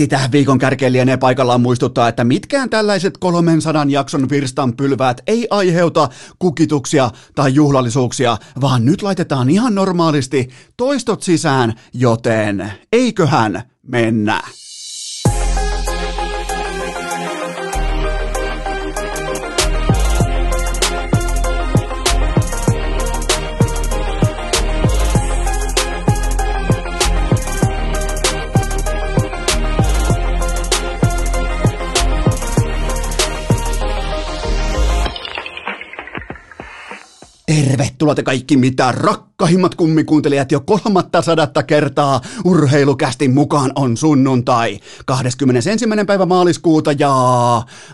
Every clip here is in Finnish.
Heti tähän viikon kärkeen lienee paikallaan muistuttaa, että mitkään tällaiset 300 jakson virstan pylväät ei aiheuta kukituksia tai juhlallisuuksia, vaan nyt laitetaan ihan normaalisti toistot sisään, joten eiköhän mennä. Tervetuloa te kaikki mitä rakkahimmat kummikuuntelijat jo kolmatta sadatta kertaa urheilukästin mukaan on sunnuntai 21. päivä maaliskuuta ja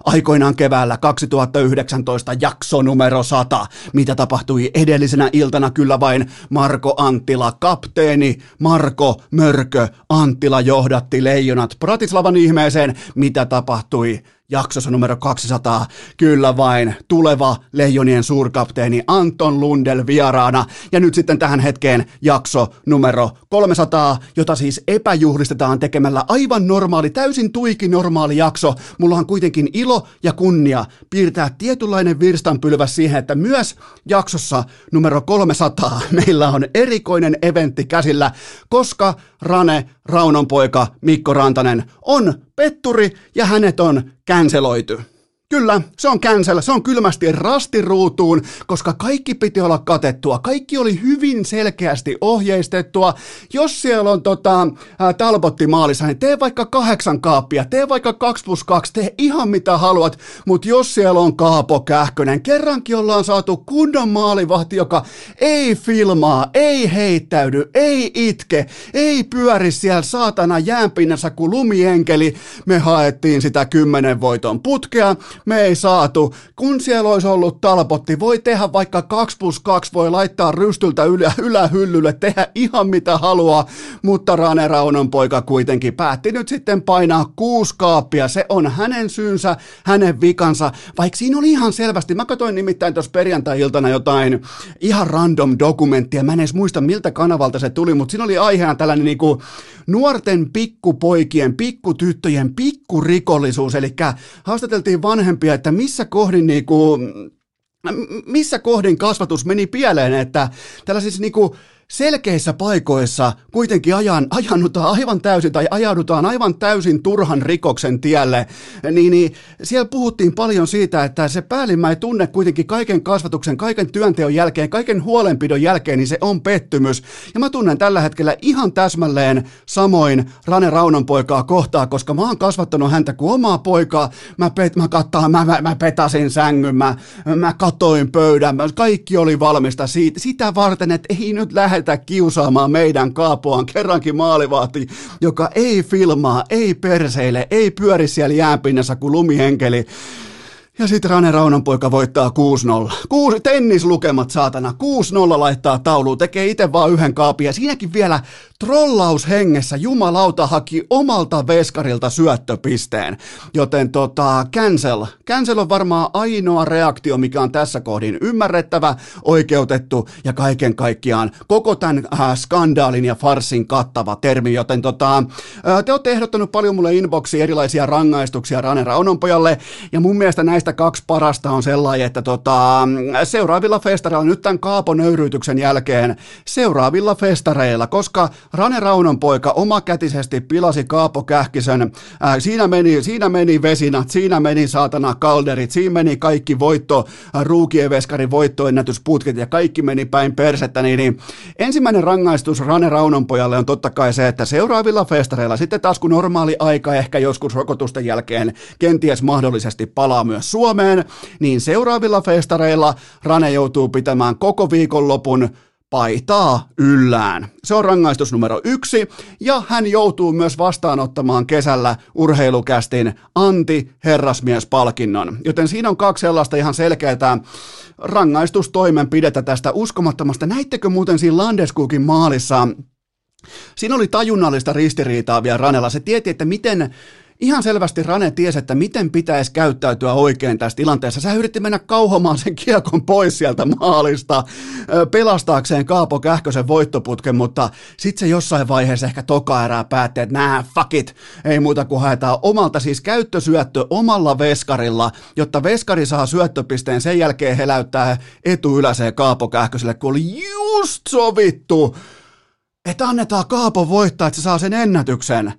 aikoinaan keväällä 2019 jakso numero 100. Mitä tapahtui edellisenä iltana kyllä vain Marko Anttila, kapteeni Marko Mörkö Anttila johdatti leijonat Bratislavan ihmeeseen. Mitä tapahtui jaksossa numero 200. Kyllä vain tuleva Leijonien suurkapteeni Anton Lundel vieraana. Ja nyt sitten tähän hetkeen jakso numero 300, jota siis epäjuhlistetaan tekemällä aivan normaali, täysin tuiki normaali jakso. Mulla on kuitenkin ilo ja kunnia piirtää tietynlainen virstanpylväs siihen, että myös jaksossa numero 300 meillä on erikoinen eventti käsillä, koska Rane, Raunon poika Mikko Rantanen on petturi ja hänet on känseloitu. Kyllä, se on cancel, se on kylmästi rastiruutuun, koska kaikki piti olla katettua, kaikki oli hyvin selkeästi ohjeistettua. Jos siellä on tota, ää, talpotti maalissa, niin tee vaikka kahdeksan kaappia, tee vaikka 2 plus 2, tee ihan mitä haluat, mutta jos siellä on Kaapo Kähkönen, kerrankin ollaan saatu kunnon maalivahti, joka ei filmaa, ei heittäydy, ei itke, ei pyöri siellä saatana jäänpinnassa kuin lumienkeli, me haettiin sitä kymmenen voiton putkea, me ei saatu. Kun siellä olisi ollut talpotti, voi tehdä vaikka 2 plus 2, voi laittaa rystyltä ylä, ylähyllylle, tehdä ihan mitä haluaa, mutta Rane Raunon poika kuitenkin päätti nyt sitten painaa kuusi kaappia. Se on hänen syynsä, hänen vikansa, vaikka siinä oli ihan selvästi, mä katsoin nimittäin tuossa perjantai-iltana jotain ihan random dokumenttia, mä en edes muista miltä kanavalta se tuli, mutta siinä oli aiheena tällainen niinku nuorten pikkupoikien, pikkutyttöjen pikkurikollisuus, eli haastateltiin vanhempia, että missä kohdin niinku, missä kohdin kasvatus meni pieleen, että tällaisissa niinku selkeissä paikoissa kuitenkin ajan, ajannutaan aivan täysin tai ajaudutaan aivan täysin turhan rikoksen tielle, niin, niin siellä puhuttiin paljon siitä, että se päällimmäinen tunne kuitenkin kaiken kasvatuksen, kaiken työnteon jälkeen, kaiken huolenpidon jälkeen, niin se on pettymys. Ja mä tunnen tällä hetkellä ihan täsmälleen samoin Rane Raunon poikaa kohtaa, koska mä oon kasvattanut häntä kuin omaa poikaa. Mä, pet, mä, kattaan, mä, mä, mä petasin sängyn, mä, mä katoin pöydän, mä, kaikki oli valmista siitä, sitä varten, että ei nyt lähde lähetä kiusaamaan meidän kaapoaan kerrankin maalivahti, joka ei filmaa, ei perseile, ei pyöri siellä jäänpinnassa kuin lumihenkeli. Ja sitten Rane Raunan poika voittaa 6-0. Kuusi, tennislukemat saatana. 6-0 laittaa tauluun, tekee itse vaan yhden kaapin. Ja siinäkin vielä trollaushengessä jumalauta haki omalta veskarilta syöttöpisteen. Joten tota, cancel. Cancel on varmaan ainoa reaktio, mikä on tässä kohdin ymmärrettävä, oikeutettu ja kaiken kaikkiaan koko tämän äh, skandaalin ja farsin kattava termi. Joten tota, äh, te olette ehdottanut paljon mulle inboxiin erilaisia rangaistuksia Rane Raunonpojalle. Ja mun mielestä näistä kaksi parasta on sellainen, että tota, seuraavilla festareilla, nyt tämän kaaponöyryytyksen jälkeen, seuraavilla festareilla, koska Rane Raunon poika omakätisesti pilasi Kaapo Kähkisen. Ää, siinä, meni, siinä meni vesinat, siinä meni saatana kalderit, siinä meni kaikki voitto, ruukien veskarin voittoennätysputket ja kaikki meni päin persettä. Niin, niin ensimmäinen rangaistus Rane Raunon pojalle on totta kai se, että seuraavilla festareilla sitten taas kun normaali aika ehkä joskus rokotusten jälkeen kenties mahdollisesti palaa myös Suomeen, niin seuraavilla festareilla Rane joutuu pitämään koko viikonlopun paitaa yllään. Se on rangaistus numero yksi, ja hän joutuu myös vastaanottamaan kesällä urheilukästin anti-herrasmies-palkinnon. Joten siinä on kaksi sellaista ihan selkeää rangaistustoimenpidettä tästä uskomattomasta. Näittekö muuten siinä Landeskukin maalissa Siinä oli tajunnallista ristiriitaa vielä Ranella. Se tieti, että miten, ihan selvästi Rane tiesi, että miten pitäisi käyttäytyä oikein tässä tilanteessa. Sä yritti mennä kauhomaan sen kiekon pois sieltä maalista pelastaakseen Kaapo Kähkösen voittoputken, mutta sitten se jossain vaiheessa ehkä toka erää päätti, että nää fuck it, ei muuta kuin haetaan omalta siis käyttösyöttö omalla veskarilla, jotta veskari saa syöttöpisteen, sen jälkeen heläyttää etuyläseen Kaapo Kähköselle, kun oli just sovittu, että annetaan Kaapo voittaa, että se saa sen ennätyksen.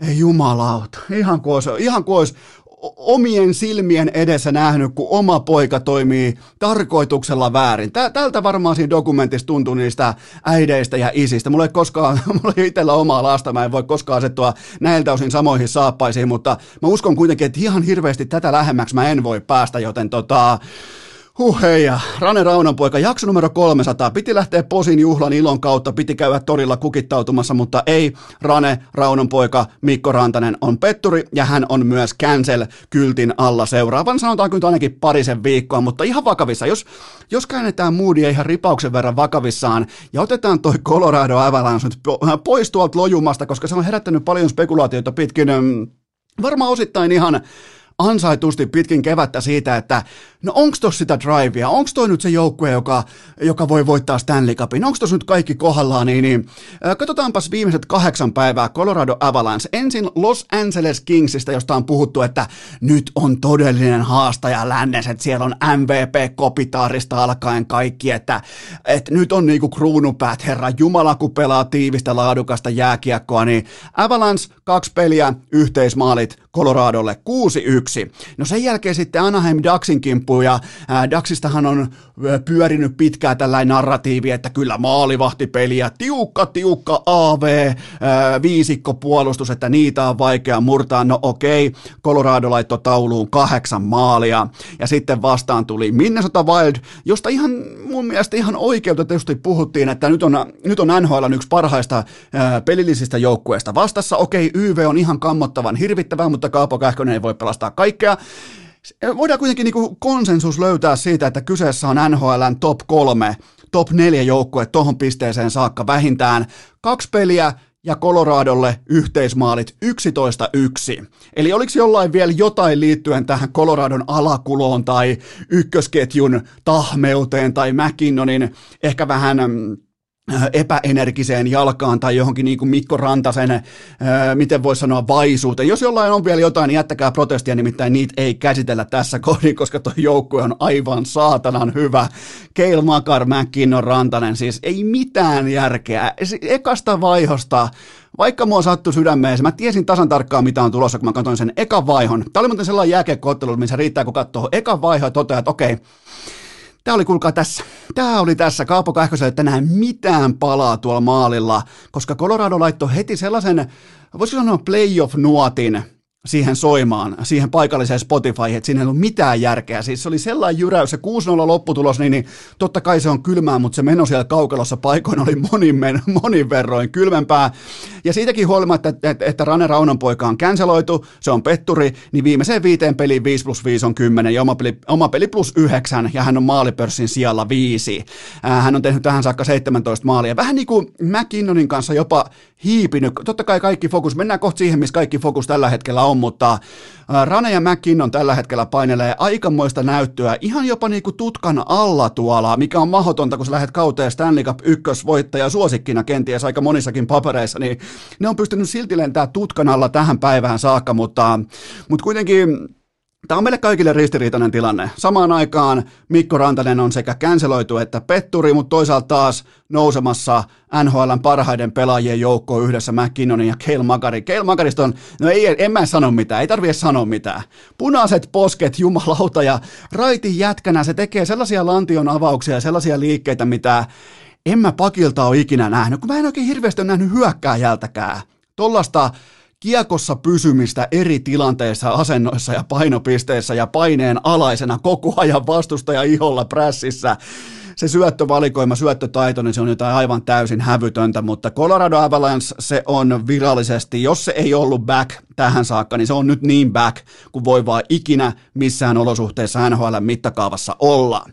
Ei jumalauta, ihan kuin olisi, ihan kuin olisi omien silmien edessä nähnyt, kun oma poika toimii tarkoituksella väärin. Tältä varmaan siinä dokumentissa tuntuu niistä äideistä ja isistä. Mulla ei koskaan, mulla ei itsellä omaa lasta, mä en voi koskaan asettua näiltä osin samoihin saappaisiin, mutta mä uskon kuitenkin, että ihan hirveästi tätä lähemmäksi mä en voi päästä, joten tota, Huh hei ja Rane poika, jakso numero 300. Piti lähteä posin juhlan ilon kautta, piti käydä torilla kukittautumassa, mutta ei. Rane poika Mikko Rantanen on petturi ja hän on myös cancel-kyltin alla seuraavan sanotaan nyt ainakin parisen viikkoa, mutta ihan vakavissa. Jos, jos käännetään moodia ihan ripauksen verran vakavissaan ja otetaan toi Colorado Avalanche nyt pois tuolta lojumasta, koska se on herättänyt paljon spekulaatioita pitkin, mm, varmaan osittain ihan ansaitusti pitkin kevättä siitä, että no onko tuossa sitä drivea, onko toi nyt se joukkue, joka, joka voi voittaa Stanley Cupin, onko tuossa nyt kaikki kohdallaan, niin, niin. Katsotaanpas viimeiset kahdeksan päivää Colorado Avalanche. Ensin Los Angeles Kingsistä, josta on puhuttu, että nyt on todellinen haastaja lännes, että siellä on MVP Kopitaarista alkaen kaikki, että, että nyt on niinku kruunupäät, herra Jumala, kun pelaa tiivistä laadukasta jääkiekkoa, niin Avalanche kaksi peliä, yhteismaalit Coloradolle 6-1. No sen jälkeen sitten Anaheim Ducksin kimppuun ja ää, Ducksistahan on pyörinyt pitkään tällainen narratiivi, että kyllä maalivahtipeliä, tiukka, tiukka AV, ää, viisikko puolustus, että niitä on vaikea murtaa. No okei, Colorado laittoi tauluun kahdeksan maalia ja sitten vastaan tuli Minnesota Wild, josta ihan mun mielestä ihan oikeutetusti puhuttiin, että nyt on, nyt on NHL yksi parhaista ää, pelillisistä joukkueista vastassa. Okei, YV on ihan kammottavan hirvittävää, mutta Kaapo Kähkönen ei voi pelastaa kaikkea. Voidaan kuitenkin niin konsensus löytää siitä, että kyseessä on NHLn top kolme, top neljä joukkue tuohon pisteeseen saakka vähintään. Kaksi peliä ja Coloradolle yhteismaalit 11-1. Eli oliko jollain vielä jotain liittyen tähän Coloradon alakuloon tai ykkösketjun tahmeuteen tai McKinnonin ehkä vähän mm, epäenergiseen jalkaan tai johonkin niin kuin Mikko Rantasen, äh, miten voisi sanoa, vaisuuteen. Jos jollain on vielä jotain, niin jättäkää protestia, nimittäin niitä ei käsitellä tässä kohdin, koska tuo joukkue on aivan saatanan hyvä. Keil Makar, McKinnon, Rantanen, siis ei mitään järkeä. Ekasta vaihosta vaikka mua sattui sydämeen, mä tiesin tasan tarkkaan mitä on tulossa, kun mä katsoin sen ekan vaihon. Tämä oli muuten sellainen jääkiekkoottelu, missä riittää, kun katsoo ekan vaihon ja toteaa, että okei, Tämä oli kuulkaa tässä. Tämä oli tässä. Kaapo Kähköselle tänään mitään palaa tuolla maalilla, koska Colorado laittoi heti sellaisen, voisiko sanoa playoff-nuotin siihen soimaan, siihen paikalliseen Spotify, että siinä ei ollut mitään järkeä. Siis se oli sellainen jyräys, se 6-0 lopputulos, niin, niin totta kai se on kylmää, mutta se meno siellä kaukalossa paikoin oli monin, men, monin verroin kylmempää. Ja siitäkin huolimatta, että, että, että Rane Raunan poika on canceloitu, se on petturi, niin viimeiseen viiteen peliin 5 plus 5 on 10 ja oma peli, oma peli plus 9 ja hän on maalipörssin sijalla 5. Hän on tehnyt tähän saakka 17 maalia. Vähän niin kuin McKinnonin kanssa jopa hiipinyt. Totta kai kaikki fokus, mennään kohta siihen, missä kaikki fokus tällä hetkellä on, mutta Rane ja McKinnon tällä hetkellä painelee aikamoista näyttöä ihan jopa niinku tutkan alla tuolla, mikä on mahdotonta, kun sä lähdet kauteen Stanley Cup ykkösvoittaja suosikkina kenties aika monissakin papereissa, niin ne on pystynyt silti lentämään tutkan alla tähän päivään saakka, mutta, mutta kuitenkin Tämä on meille kaikille ristiriitainen tilanne. Samaan aikaan Mikko Rantanen on sekä känseloitu että petturi, mutta toisaalta taas nousemassa NHLn parhaiden pelaajien joukkoon yhdessä McKinnonin ja Keil Magari. Keil Magarista on, no ei, en mä sano mitään, ei tarvitse sanoa mitään. Punaiset posket, jumalauta ja raitin jätkänä se tekee sellaisia lantion avauksia ja sellaisia liikkeitä, mitä en mä pakilta ole ikinä nähnyt, kun mä en oikein hirveästi ole nähnyt hyökkääjältäkään. Tollasta kiekossa pysymistä eri tilanteissa, asennoissa ja painopisteissä ja paineen alaisena koko ajan vastustaja iholla prässissä. Se syöttövalikoima, syöttötaito, niin se on jotain aivan täysin hävytöntä, mutta Colorado Avalanche se on virallisesti, jos se ei ollut back tähän saakka, niin se on nyt niin back kuin voi vaan ikinä missään olosuhteissa NHL mitakaavassa olla.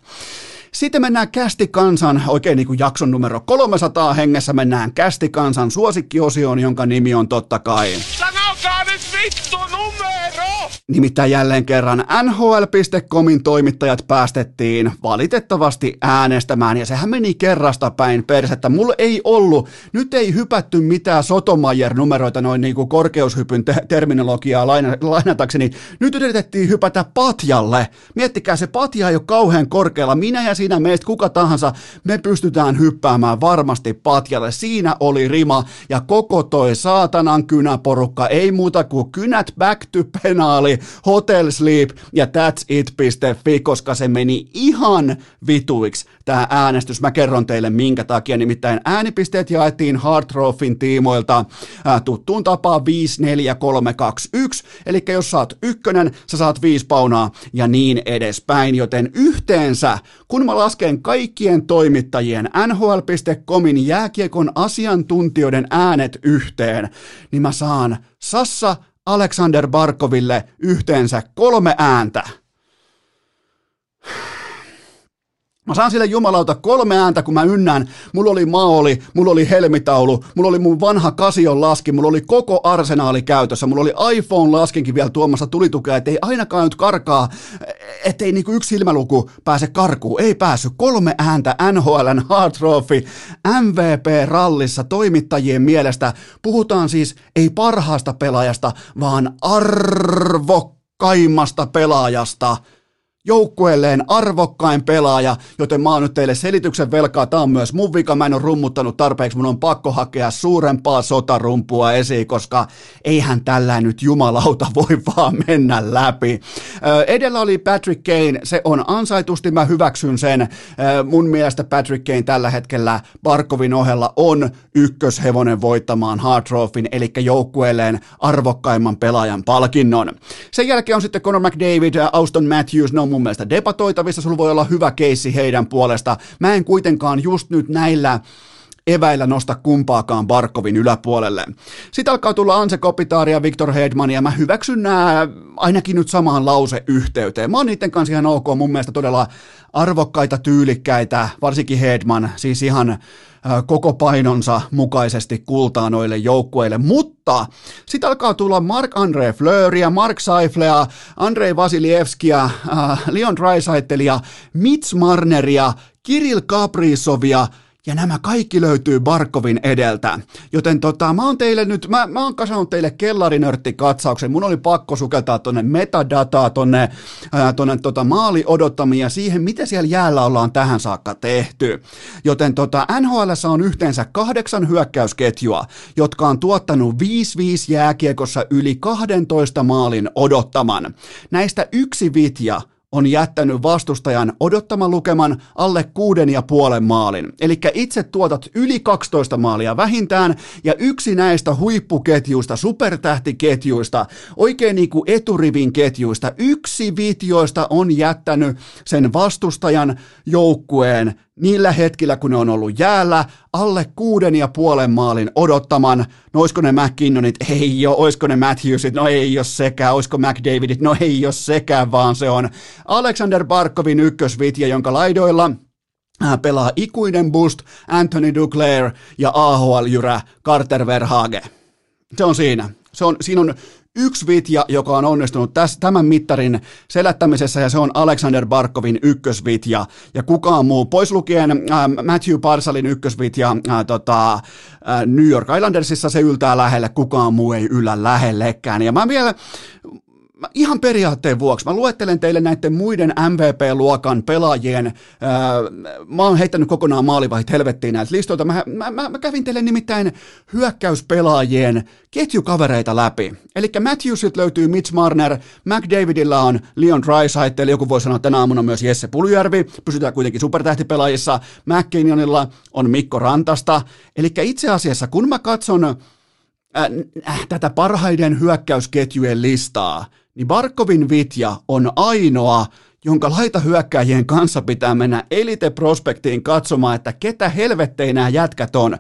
Sitten mennään Kästi Kansan, oikein niin kuin jakson numero 300 hengessä mennään Kästi Kansan suosikkiosioon, jonka nimi on totta kai. Sanokaa nyt vittu numero! Nimittäin jälleen kerran NHL.comin toimittajat päästettiin valitettavasti äänestämään ja sehän meni kerrasta päin persettä. Mulla ei ollut, nyt ei hypätty mitään Sotomajer-numeroita noin niin kuin korkeushypyn te- terminologiaa laina- lainatakseni. Nyt yritettiin hypätä patjalle. Miettikää, se patja ei ole kauhean korkealla. Minä ja sinä meistä kuka tahansa, me pystytään hyppäämään varmasti patjalle. Siinä oli rima ja koko toi saatanan kynäporukka ei muuta kuin kynät back to penaali, hotel sleep ja that's it.fi, koska se meni ihan vituiksi tämä äänestys. Mä kerron teille minkä takia, nimittäin äänipisteet jaettiin Hard Trophyn tiimoilta ää, tuttuun tapaan 5, 4, 3, 2, 1, eli jos saat ykkönen, sä saat viisi paunaa ja niin edespäin, joten yhteensä, kun mä lasken kaikkien toimittajien NHL.comin jääkiekon asiantuntijoiden äänet yhteen, niin mä saan Sassa Alexander Barkoville yhteensä kolme ääntä. Mä saan sille jumalauta kolme ääntä, kun mä ynnään. Mulla oli maoli, mulla oli helmitaulu, mulla oli mun vanha Kasion laski, mulla oli koko arsenaali käytössä, mulla oli iPhone-laskinkin vielä tuomassa tulitukea, ettei ainakaan nyt karkaa, ettei niinku yksi silmäluku pääse karkuun. Ei päässyt. Kolme ääntä NHLn Hard Trophy MVP-rallissa toimittajien mielestä. Puhutaan siis ei parhaasta pelaajasta, vaan arvokkaimmasta pelaajasta – joukkueelleen arvokkain pelaaja, joten mä oon nyt teille selityksen velkaa. Tää on myös mun vika, mä en ole rummuttanut tarpeeksi, mun on pakko hakea suurempaa sotarumpua esiin, koska eihän tällä nyt jumalauta voi vaan mennä läpi. Edellä oli Patrick Kane, se on ansaitusti, mä hyväksyn sen. Mun mielestä Patrick Kane tällä hetkellä Barkovin ohella on ykköshevonen voittamaan Hard Trophyn, eli joukkueelleen arvokkaimman pelaajan palkinnon. Sen jälkeen on sitten Conor McDavid, Auston Matthews, ne on mun mielestä debatoitavissa, sulla voi olla hyvä keissi heidän puolesta. Mä en kuitenkaan just nyt näillä eväillä nosta kumpaakaan Barkovin yläpuolelle. Sitten alkaa tulla Anse Kopitaari ja Victor Hedman, ja mä hyväksyn nämä ainakin nyt samaan lauseyhteyteen. Mä oon niiden kanssa ihan ok, mun mielestä todella arvokkaita, tyylikkäitä, varsinkin Hedman, siis ihan koko painonsa mukaisesti kultaa noille joukkueille, mutta sitten alkaa tulla Mark-Andre Fleuria, Mark Seiflea, Andrei Vasilievskia, äh, Leon Dreisaitelia, Mitch Marneria, Kirill Kaprizovia, ja nämä kaikki löytyy Barkovin edeltä. Joten tota, mä oon teille nyt, mä, mä oon kasannut teille kellarinörtti-katsauksen. Mun oli pakko sukeltaa tonne metadataa, tonne, ää, tonne tota, maali odottamia siihen, mitä siellä jäällä ollaan tähän saakka tehty. Joten tota, NHL on yhteensä kahdeksan hyökkäysketjua, jotka on tuottanut 5-5 jääkiekossa yli 12 maalin odottaman. Näistä yksi vitja on jättänyt vastustajan odottaman lukeman alle kuuden ja puolen maalin. Eli itse tuotat yli 12 maalia vähintään, ja yksi näistä huippuketjuista, supertähtiketjuista, oikein niin kuin eturivin ketjuista, yksi vitjoista on jättänyt sen vastustajan joukkueen niillä hetkillä, kun ne on ollut jäällä, alle kuuden ja puolen maalin odottaman, no oisko ne McKinnonit, ei ole, oisko ne Matthewsit, no ei ole sekään, oisko McDavidit, no ei ole sekään, vaan se on Alexander Barkovin ykkösvitja, jonka laidoilla äh, pelaa ikuinen boost Anthony Duclair ja AHL-jyrä Carter Verhage. Se on siinä. Se on, siinä on yksi vitja, joka on onnistunut tässä, tämän mittarin selättämisessä, ja se on Alexander Barkovin ykkösvitja, ja kukaan muu, pois lukien äh, Matthew Parsalin ykkösvitja äh, tota, äh, New York Islandersissa, se yltää lähelle, kukaan muu ei yllä lähellekään, ja mä vielä, mä ihan periaatteen vuoksi, mä luettelen teille näiden muiden MVP-luokan pelaajien, ää, mä oon heittänyt kokonaan maalivahit helvettiin näiltä listoilta, mä, mä, mä, mä kävin teille nimittäin hyökkäyspelaajien ketjukavereita läpi. Eli Matthewsit löytyy Mitch Marner, McDavidilla on Leon Draisaitl, joku voi sanoa, tänä aamuna myös Jesse Puljärvi, pysytään kuitenkin supertähtipelaajissa, McKinnonilla on Mikko Rantasta, eli itse asiassa kun mä katson äh, tätä parhaiden hyökkäysketjujen listaa, niin Barkovin Vitja on ainoa, jonka laitahyökkäjien kanssa pitää mennä Elite Prospektiin katsomaan, että ketä helvettei nämä jätkät on.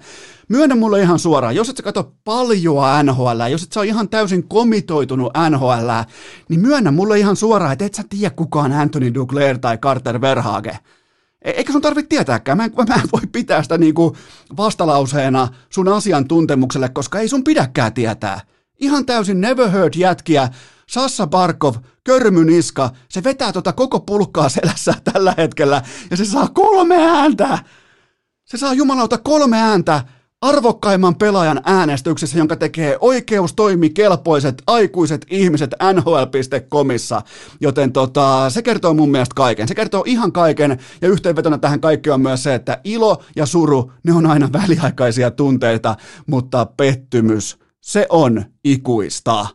Myönnä mulle ihan suoraan, jos et sä katso paljoa NHL, jos et sä ole ihan täysin komitoitunut NHL, niin myönnä mulle ihan suoraan, että et sä tiedä kukaan Anthony Duclair tai Carter Verhage. Eikä sun tarvitse tietääkään, mä en, mä en voi pitää sitä niinku vastalauseena sun asiantuntemukselle, koska ei sun pidäkään tietää. Ihan täysin never heard jätkiä, Sassa Barkov, körmyniska, se vetää tota koko pulkkaa selässä tällä hetkellä ja se saa kolme ääntä. Se saa jumalauta kolme ääntä arvokkaimman pelaajan äänestyksessä, jonka tekee oikeustoimikelpoiset aikuiset ihmiset NHL.comissa. Joten tota, se kertoo mun mielestä kaiken. Se kertoo ihan kaiken ja yhteenvetona tähän kaikki on myös se, että ilo ja suru, ne on aina väliaikaisia tunteita, mutta pettymys, se on ikuista.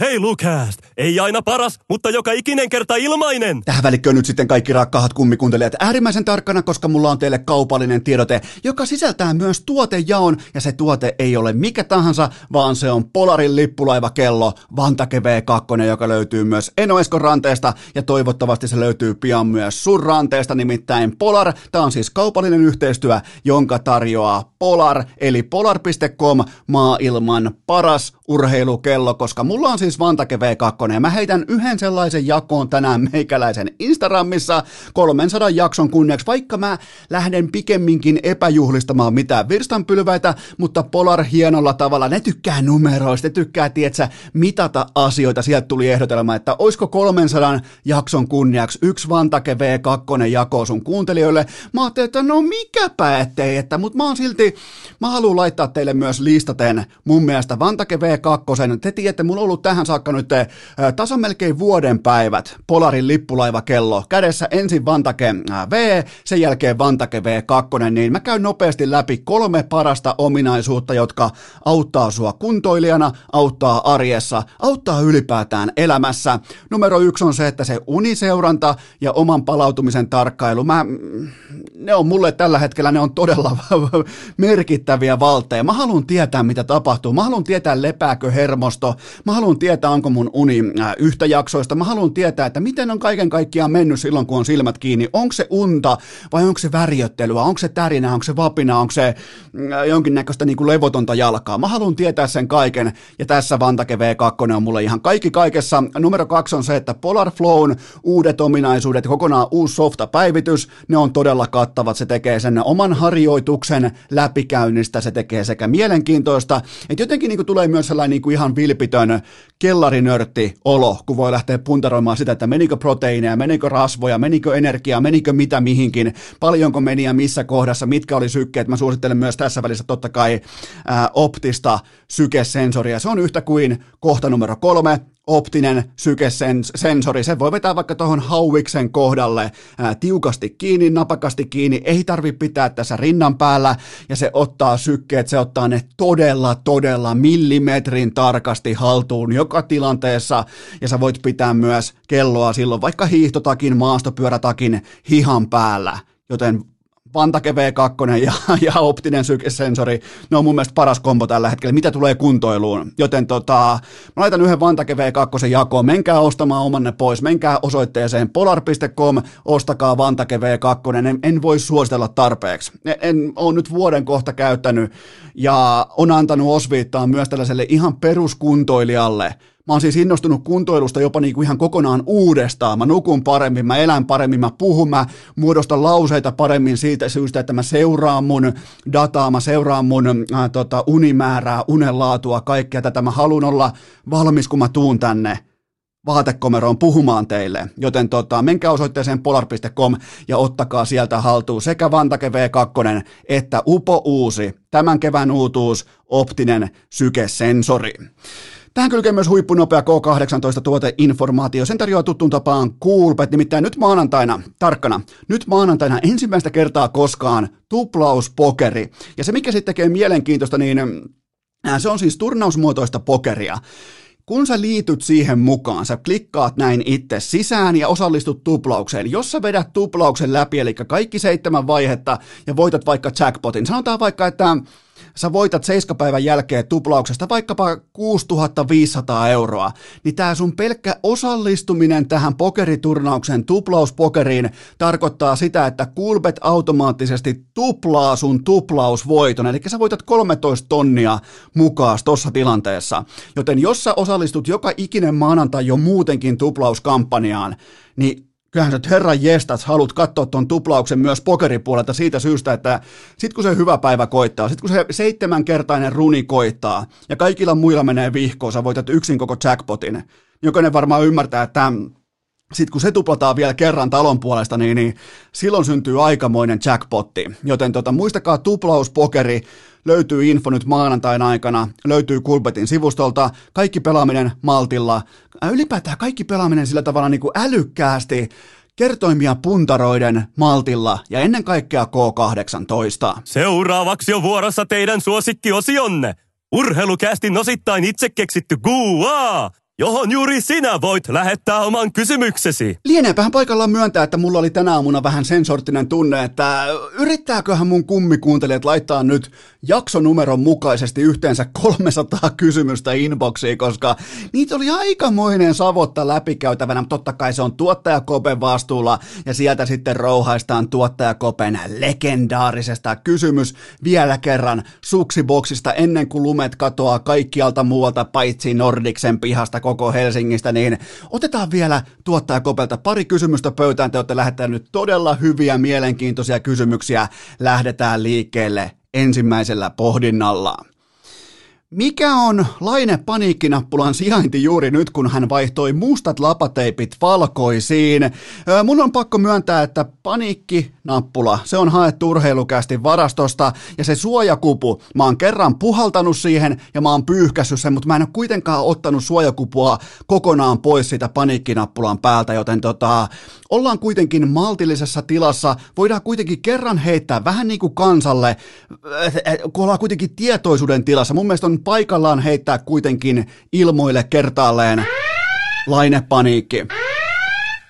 Urheilukääst! Ei aina paras, mutta joka ikinen kerta ilmainen! Tähän välikköön nyt sitten kaikki rakkaat kummikuuntelijat äärimmäisen tarkkana, koska mulla on teille kaupallinen tiedote, joka sisältää myös tuotejaon, ja se tuote ei ole mikä tahansa, vaan se on Polarin lippulaivakello Vantake V2, joka löytyy myös Enoeskon ranteesta, ja toivottavasti se löytyy pian myös sun ranteesta, nimittäin Polar. Tämä on siis kaupallinen yhteistyö, jonka tarjoaa Polar, eli polar.com, maailman paras urheilukello, koska mulla on siis Vantake V2 ja mä heitän yhden sellaisen jakoon tänään meikäläisen Instagramissa 300 jakson kunniaksi, vaikka mä lähden pikemminkin epäjuhlistamaan mitään virstanpylväitä, mutta Polar hienolla tavalla, ne tykkää numeroista, ne tykkää, tietsä, mitata asioita. Sieltä tuli ehdotelma, että olisiko 300 jakson kunniaksi yksi Vantake V2 jako sun kuuntelijoille. Mä ajattelin, että no mikäpä ettei, että, mutta mä oon silti, mä haluan laittaa teille myös listaten mun mielestä Vantake V2. Te tiedätte, mulla on ollut tähän saakka nyt äh, tasan melkein vuoden päivät Polarin lippulaivakello. Kädessä ensin Vantake äh, V, sen jälkeen Vantake V2, niin mä käyn nopeasti läpi kolme parasta ominaisuutta, jotka auttaa sua kuntoilijana, auttaa arjessa, auttaa ylipäätään elämässä. Numero yksi on se, että se uniseuranta ja oman palautumisen tarkkailu, mä, ne on mulle tällä hetkellä, ne on todella merkittäviä valteja. Mä haluan tietää, mitä tapahtuu. Mä haluan tietää, lepääkö hermosto. Mä haluan tietää, onko mun uni äh, yhtäjaksoista. Mä haluan tietää, että miten on kaiken kaikkiaan mennyt silloin, kun on silmät kiinni. Onko se unta vai onko se värjöttelyä, onko se tärinä, onko se vapina, onko se äh, jonkinnäköistä niin kuin levotonta jalkaa. Mä haluan tietää sen kaiken ja tässä Vantake V2 on mulle ihan kaikki kaikessa. Numero kaksi on se, että Polar Flown uudet ominaisuudet, kokonaan uusi softa-päivitys, ne on todella kattavat. Se tekee sen oman harjoituksen läpikäynnistä, se tekee sekä mielenkiintoista, että jotenkin niin kuin tulee myös sellainen niin kuin ihan vilpitön kellarinörtti olo, kun voi lähteä puntaroimaan sitä, että menikö proteiineja, menikö rasvoja, menikö energiaa, menikö mitä mihinkin, paljonko meni ja missä kohdassa, mitkä oli sykkeet. Mä suosittelen myös tässä välissä totta kai ää, optista sykesensoria. Se on yhtä kuin kohta numero kolme, optinen sykesensori, se voi vetää vaikka tuohon hauiksen kohdalle ää, tiukasti kiinni, napakasti kiinni, ei tarvi pitää tässä rinnan päällä, ja se ottaa sykkeet, se ottaa ne todella, todella millimetrin tarkasti haltuun joka tilanteessa, ja sä voit pitää myös kelloa silloin vaikka hiihtotakin, maastopyörätakin hihan päällä, joten Vantake V2 ja, ja optinen sykesensori, ne on mun mielestä paras kombo tällä hetkellä, mitä tulee kuntoiluun. Joten tota, mä laitan yhden Vantake V2 jakoon, menkää ostamaan omanne pois, menkää osoitteeseen polar.com, ostakaa Vantake V2, en, en voi suositella tarpeeksi. En, en ole nyt vuoden kohta käyttänyt ja on antanut osviittaa myös tällaiselle ihan peruskuntoilijalle, Mä oon siis innostunut kuntoilusta jopa niin kuin ihan kokonaan uudestaan. Mä nukun paremmin, mä elän paremmin, mä puhun, mä muodostan lauseita paremmin siitä syystä, että mä seuraan mun dataa, mä seuraan mun äh, tota, unimäärää, unenlaatua, kaikkea tätä. Mä haluan olla valmis, kun mä tuun tänne vaatekomeroon puhumaan teille. Joten tota, menkää osoitteeseen polar.com ja ottakaa sieltä haltuun sekä Vantake V2 että Upo Uusi, tämän kevään uutuus, optinen sykesensori. Tähän kylkee myös huippunopea K18 tuoteinformaatio. Sen tarjoaa tuttuun tapaan Coolbet, nimittäin nyt maanantaina, tarkkana, nyt maanantaina ensimmäistä kertaa koskaan tuplauspokeri. Ja se, mikä sitten tekee mielenkiintoista, niin se on siis turnausmuotoista pokeria. Kun sä liityt siihen mukaan, sä klikkaat näin itse sisään ja osallistut tuplaukseen. Jos sä vedät tuplauksen läpi, eli kaikki seitsemän vaihetta ja voitat vaikka jackpotin, sanotaan vaikka, että sä voitat seiskapäivän jälkeen tuplauksesta vaikkapa 6500 euroa, niin tämä sun pelkkä osallistuminen tähän pokeriturnauksen tuplauspokeriin tarkoittaa sitä, että Kulbet automaattisesti tuplaa sun tuplausvoiton, eli sä voitat 13 tonnia mukaan tuossa tilanteessa. Joten jos sä osallistut joka ikinen maanantai jo muutenkin tuplauskampanjaan, niin kyllähän sä herran jestas haluat katsoa tuon tuplauksen myös pokeripuolelta siitä syystä, että sit kun se hyvä päivä koittaa, sit kun se seitsemänkertainen runi koittaa ja kaikilla muilla menee vihkoon, sä voitat yksin koko jackpotin. Jokainen varmaan ymmärtää, että sitten kun se tuplataan vielä kerran talon puolesta, niin, niin silloin syntyy aikamoinen jackpotti. Joten tota, muistakaa tuplauspokeri, löytyy info nyt maanantain aikana, löytyy Kulpetin sivustolta, kaikki pelaaminen maltilla, ylipäätään kaikki pelaaminen sillä tavalla niin kuin älykkäästi, kertoimia puntaroiden maltilla ja ennen kaikkea K18. Seuraavaksi on vuorossa teidän suosikkiosionne. Urheilukästin osittain itse keksitty Guaa johon juuri sinä voit lähettää oman kysymyksesi. Lieneepähän paikallaan myöntää, että mulla oli tänä aamuna vähän sen sorttinen tunne, että yrittääköhän mun kummikuuntelijat laittaa nyt jaksonumeron mukaisesti yhteensä 300 kysymystä inboxiin, koska niitä oli aikamoinen savotta läpikäytävänä. Totta kai se on tuottajakopen vastuulla ja sieltä sitten rouhaistaan tuottajakopen legendaarisesta kysymys vielä kerran suksiboksista ennen kuin lumet katoaa kaikkialta muualta paitsi Nordiksen pihasta koko Helsingistä, niin otetaan vielä tuottajakopelta pari kysymystä pöytään. Te olette lähettäneet todella hyviä, mielenkiintoisia kysymyksiä. Lähdetään liikkeelle ensimmäisellä pohdinnalla. Mikä on Laine paniikkinappulan sijainti juuri nyt, kun hän vaihtoi mustat lapateipit valkoisiin? Mun on pakko myöntää, että paniikkinappula, se on haettu urheilukästi varastosta ja se suojakupu, mä oon kerran puhaltanut siihen ja mä oon pyyhkässyt sen, mutta mä en ole kuitenkaan ottanut suojakupua kokonaan pois siitä paniikkinappulan päältä, joten tota, ollaan kuitenkin maltillisessa tilassa, voidaan kuitenkin kerran heittää vähän niin kuin kansalle, kun ollaan kuitenkin tietoisuuden tilassa. Mun mielestä on paikallaan heittää kuitenkin ilmoille kertaalleen lainepaniikki.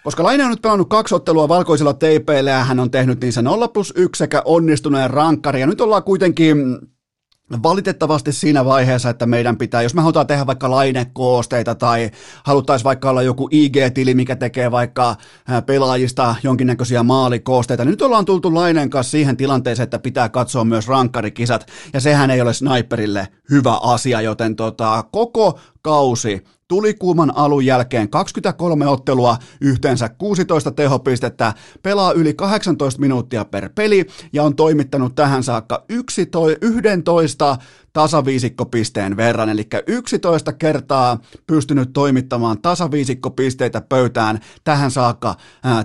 Koska Laine on nyt pelannut kaksi ottelua valkoisilla teipeillä ja hän on tehnyt niissä 0 plus 1 sekä onnistuneen rankkari. Ja nyt ollaan kuitenkin valitettavasti siinä vaiheessa, että meidän pitää, jos me halutaan tehdä vaikka lainekoosteita tai haluttaisiin vaikka olla joku IG-tili, mikä tekee vaikka pelaajista jonkinnäköisiä maalikoosteita, niin nyt ollaan tultu laineen kanssa siihen tilanteeseen, että pitää katsoa myös rankkarikisat, ja sehän ei ole sniperille hyvä asia, joten tota, koko kausi. Tulikuuman alun jälkeen 23 ottelua, yhteensä 16 tehopistettä, pelaa yli 18 minuuttia per peli ja on toimittanut tähän saakka 11 tasaviisikkopisteen verran, eli 11 kertaa pystynyt toimittamaan tasaviisikkopisteitä pöytään tähän saakka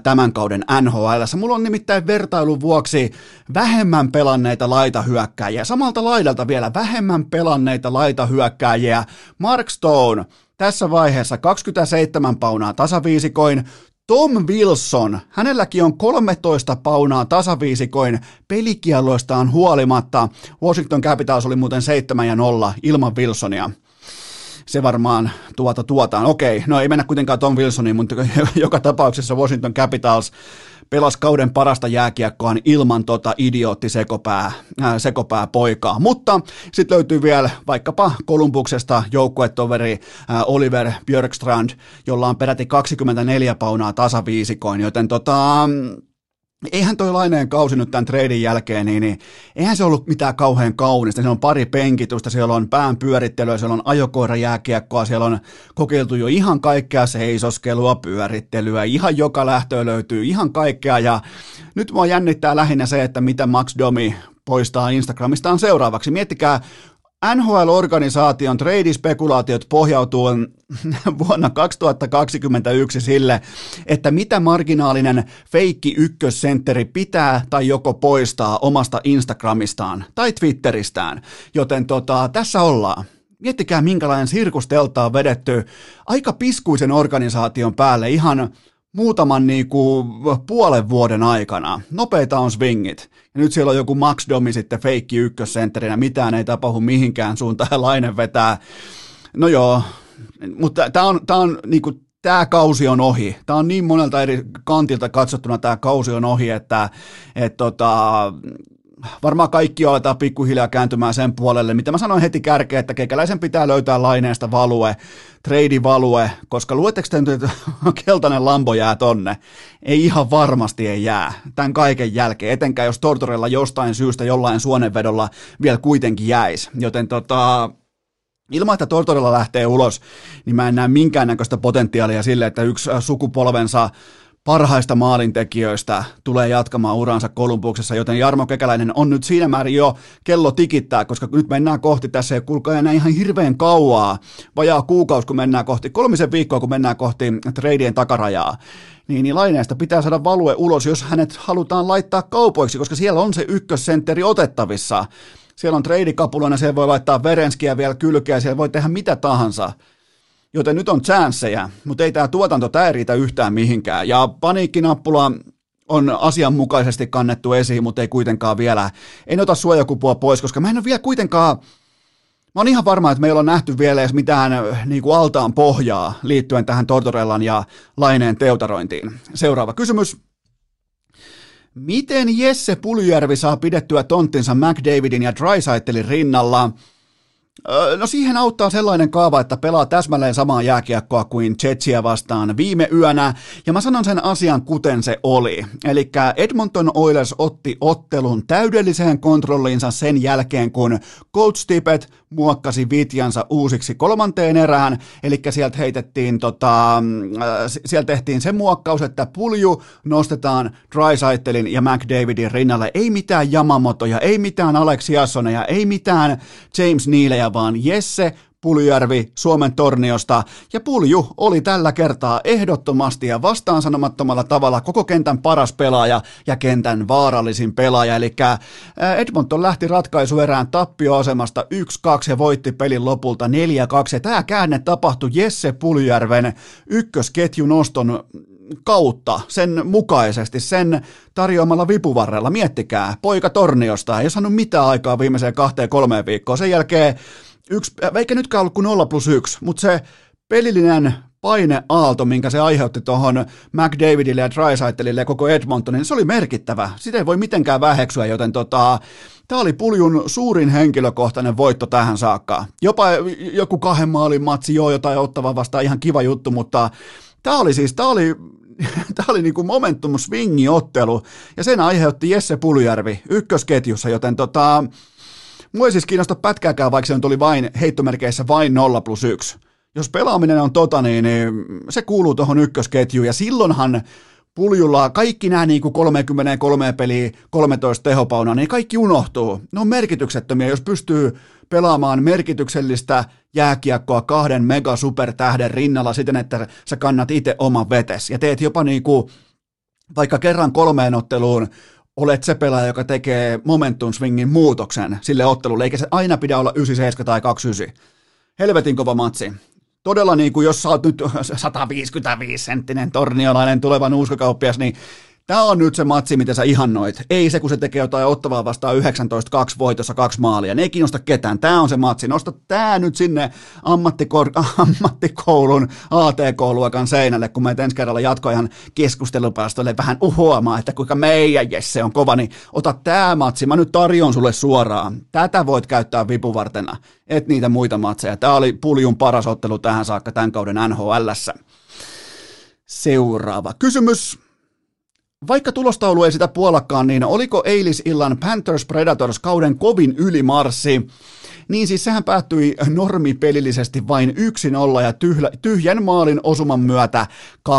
tämän kauden NHL. Mulla on nimittäin vertailun vuoksi vähemmän pelanneita laitahyökkääjiä, samalta laidalta vielä vähemmän pelanneita laitahyökkääjiä. Mark Stone, tässä vaiheessa 27 paunaa tasaviisikoin, Tom Wilson, hänelläkin on 13 paunaa tasaviisikoin pelikielloistaan huolimatta. Washington Capitals oli muuten 7 ja 0 ilman Wilsonia se varmaan tuota tuotaan. Okei, no ei mennä kuitenkaan Tom Wilsoniin, mutta joka tapauksessa Washington Capitals pelasi kauden parasta jääkiekkoa ilman tota idiootti sekopää, äh, sekopää poikaa. Mutta sitten löytyy vielä vaikkapa Kolumbuksesta joukkuetoveri äh, Oliver Björkstrand, jolla on peräti 24 paunaa tasaviisikoin, joten tota, eihän toi Laineen kausi nyt tämän treidin jälkeen, niin, niin eihän se ollut mitään kauhean kaunista. Siellä on pari penkitusta, siellä on pään pyörittelyä, siellä on ajokoirajääkiekkoa, siellä on kokeiltu jo ihan kaikkea seisoskelua, pyörittelyä, ihan joka lähtö löytyy ihan kaikkea. Ja nyt mua jännittää lähinnä se, että mitä Max Domi poistaa Instagramistaan seuraavaksi. Miettikää, NHL-organisaation trade-spekulaatiot pohjautuu vuonna 2021 sille, että mitä marginaalinen feikki ykkössentteri pitää tai joko poistaa omasta Instagramistaan tai Twitteristään. Joten tota, tässä ollaan. Miettikää, minkälainen sirkustelta on vedetty aika piskuisen organisaation päälle ihan muutaman niin kuin puolen vuoden aikana. Nopeita on swingit. Ja nyt siellä on joku Max Domi sitten feikki ykkössentterinä, mitään ei tapahdu mihinkään suuntaan ja Laine vetää. No joo, mutta tämä on, tää on niin kuin, tämä kausi on ohi. Tämä on niin monelta eri kantilta katsottuna tämä kausi on ohi, että et tota, varmaan kaikki aletaan pikkuhiljaa kääntymään sen puolelle, mitä mä sanoin heti kärkeen, että keikäläisen pitää löytää laineesta value, trade value, koska luetteko te nyt, että keltainen Lambo jää tonne? Ei ihan varmasti ei jää tämän kaiken jälkeen, etenkään jos Tortorella jostain syystä jollain suonenvedolla vielä kuitenkin jäisi. Joten tota, Ilman, että Tortorella lähtee ulos, niin mä en näe minkäännäköistä potentiaalia sille, että yksi sukupolvensa parhaista maalintekijöistä tulee jatkamaan uransa Kolumbuksessa, joten Jarmo Kekäläinen on nyt siinä määrin jo kello tikittää, koska nyt mennään kohti tässä ja kuulkaa enää ihan hirveän kauaa, vajaa kuukausi kun mennään kohti, kolmisen viikkoa kun mennään kohti treidien takarajaa, niin, niin laineesta pitää saada value ulos, jos hänet halutaan laittaa kaupoiksi, koska siellä on se ykkössentteri otettavissa. Siellä on treidikapulana, siellä voi laittaa verenskiä vielä kylkeä, siellä voi tehdä mitä tahansa. Joten nyt on chanceja, mutta ei tämä tuotanto, tämä ei riitä yhtään mihinkään. Ja paniikkinappula on asianmukaisesti kannettu esiin, mutta ei kuitenkaan vielä, en ota suojakupua pois, koska mä en ole vielä kuitenkaan, mä oon ihan varma, että meillä on nähty vielä edes mitään niin kuin altaan pohjaa liittyen tähän Tortorellan ja Laineen teutarointiin. Seuraava kysymys. Miten Jesse Puljärvi saa pidettyä tonttinsa McDavidin ja Drysaitelin rinnalla – No siihen auttaa sellainen kaava, että pelaa täsmälleen samaa jääkiekkoa kuin Chetsiä vastaan viime yönä, ja mä sanon sen asian kuten se oli. Eli Edmonton Oilers otti ottelun täydelliseen kontrolliinsa sen jälkeen, kun Coach Tippett muokkasi Vitjansa uusiksi kolmanteen erään, eli sieltä heitettiin, tota, äh, sieltä tehtiin se muokkaus, että pulju nostetaan Drysaitelin ja McDavidin rinnalle, ei mitään Yamamotoja, ei mitään Alexiassoneja, ei mitään James Nealeja, vaan Jesse Puljärvi Suomen torniosta, ja Pulju oli tällä kertaa ehdottomasti ja vastaansanomattomalla tavalla koko kentän paras pelaaja ja kentän vaarallisin pelaaja, eli Edmonton lähti ratkaisuerään tappioasemasta 1-2 ja voitti pelin lopulta 4-2, ja tämä käänne tapahtui Jesse Puljärven ykkösketjun noston kautta, sen mukaisesti, sen tarjoamalla vipuvarrella. Miettikää, poika Torniosta ei saanut mitään aikaa viimeiseen kahteen kolmeen viikkoon. Sen jälkeen yksi, eikä nytkään ollut kuin 0 plus 1, mutta se pelillinen paineaalto, minkä se aiheutti tuohon McDavidille ja Drysaitelille ja koko Edmontonin, niin se oli merkittävä. Sitä ei voi mitenkään väheksyä, joten tota, tämä oli Puljun suurin henkilökohtainen voitto tähän saakka. Jopa joku kahden maalin matsi, joo, jotain ottava vastaan ihan kiva juttu, mutta tämä oli siis, tämä oli tämä oli niin kuin momentum swingi ottelu, ja sen aiheutti Jesse Puljärvi ykkösketjussa, joten tota, Mua ei siis kiinnosta pätkääkään, vaikka se tuli vain heittomerkeissä vain 0 plus 1. Jos pelaaminen on tota, niin, niin se kuuluu tuohon ykkösketjuun, ja silloinhan puljulla kaikki nämä niin kuin 33 peliä, 13 tehopauna, niin kaikki unohtuu. Ne on merkityksettömiä, jos pystyy pelaamaan merkityksellistä jääkiekkoa kahden mega supertähden rinnalla siten, että sä kannat itse oman vetes ja teet jopa niin kuin vaikka kerran kolmeen otteluun olet se pelaaja, joka tekee momentum swingin muutoksen sille ottelulle, eikä se aina pidä olla 97 tai 29. Helvetin kova matsi. Todella niin kuin jos sä oot nyt 155 senttinen torniolainen tulevan uskokauppias, niin Tämä on nyt se matsi, mitä sä ihannoit. Ei se, kun se tekee jotain ottavaa vastaan 19-2 voitossa kaksi maalia. Ne ei kiinnosta ketään. Tämä on se matsi. Nosta tämä nyt sinne ammattikor- ammattikoulun ATK-luokan seinälle, kun meitä ensi kerralla jatkoajan keskustelupäästölle vähän uhoamaan, että kuinka meidän Jesse on kova, niin ota tämä matsi. Mä nyt tarjon sulle suoraan. Tätä voit käyttää vipuvartena, et niitä muita matseja. Tämä oli puljun paras ottelu tähän saakka tämän kauden NHLssä. Seuraava kysymys. Vaikka tulostaulu ei sitä puolakaan, niin oliko eilisillan Panthers Predators kauden kovin ylimarssi? Niin siis sehän päättyi normipelillisesti vain 1-0 ja tyhjä, tyhjän maalin osuman myötä 2-0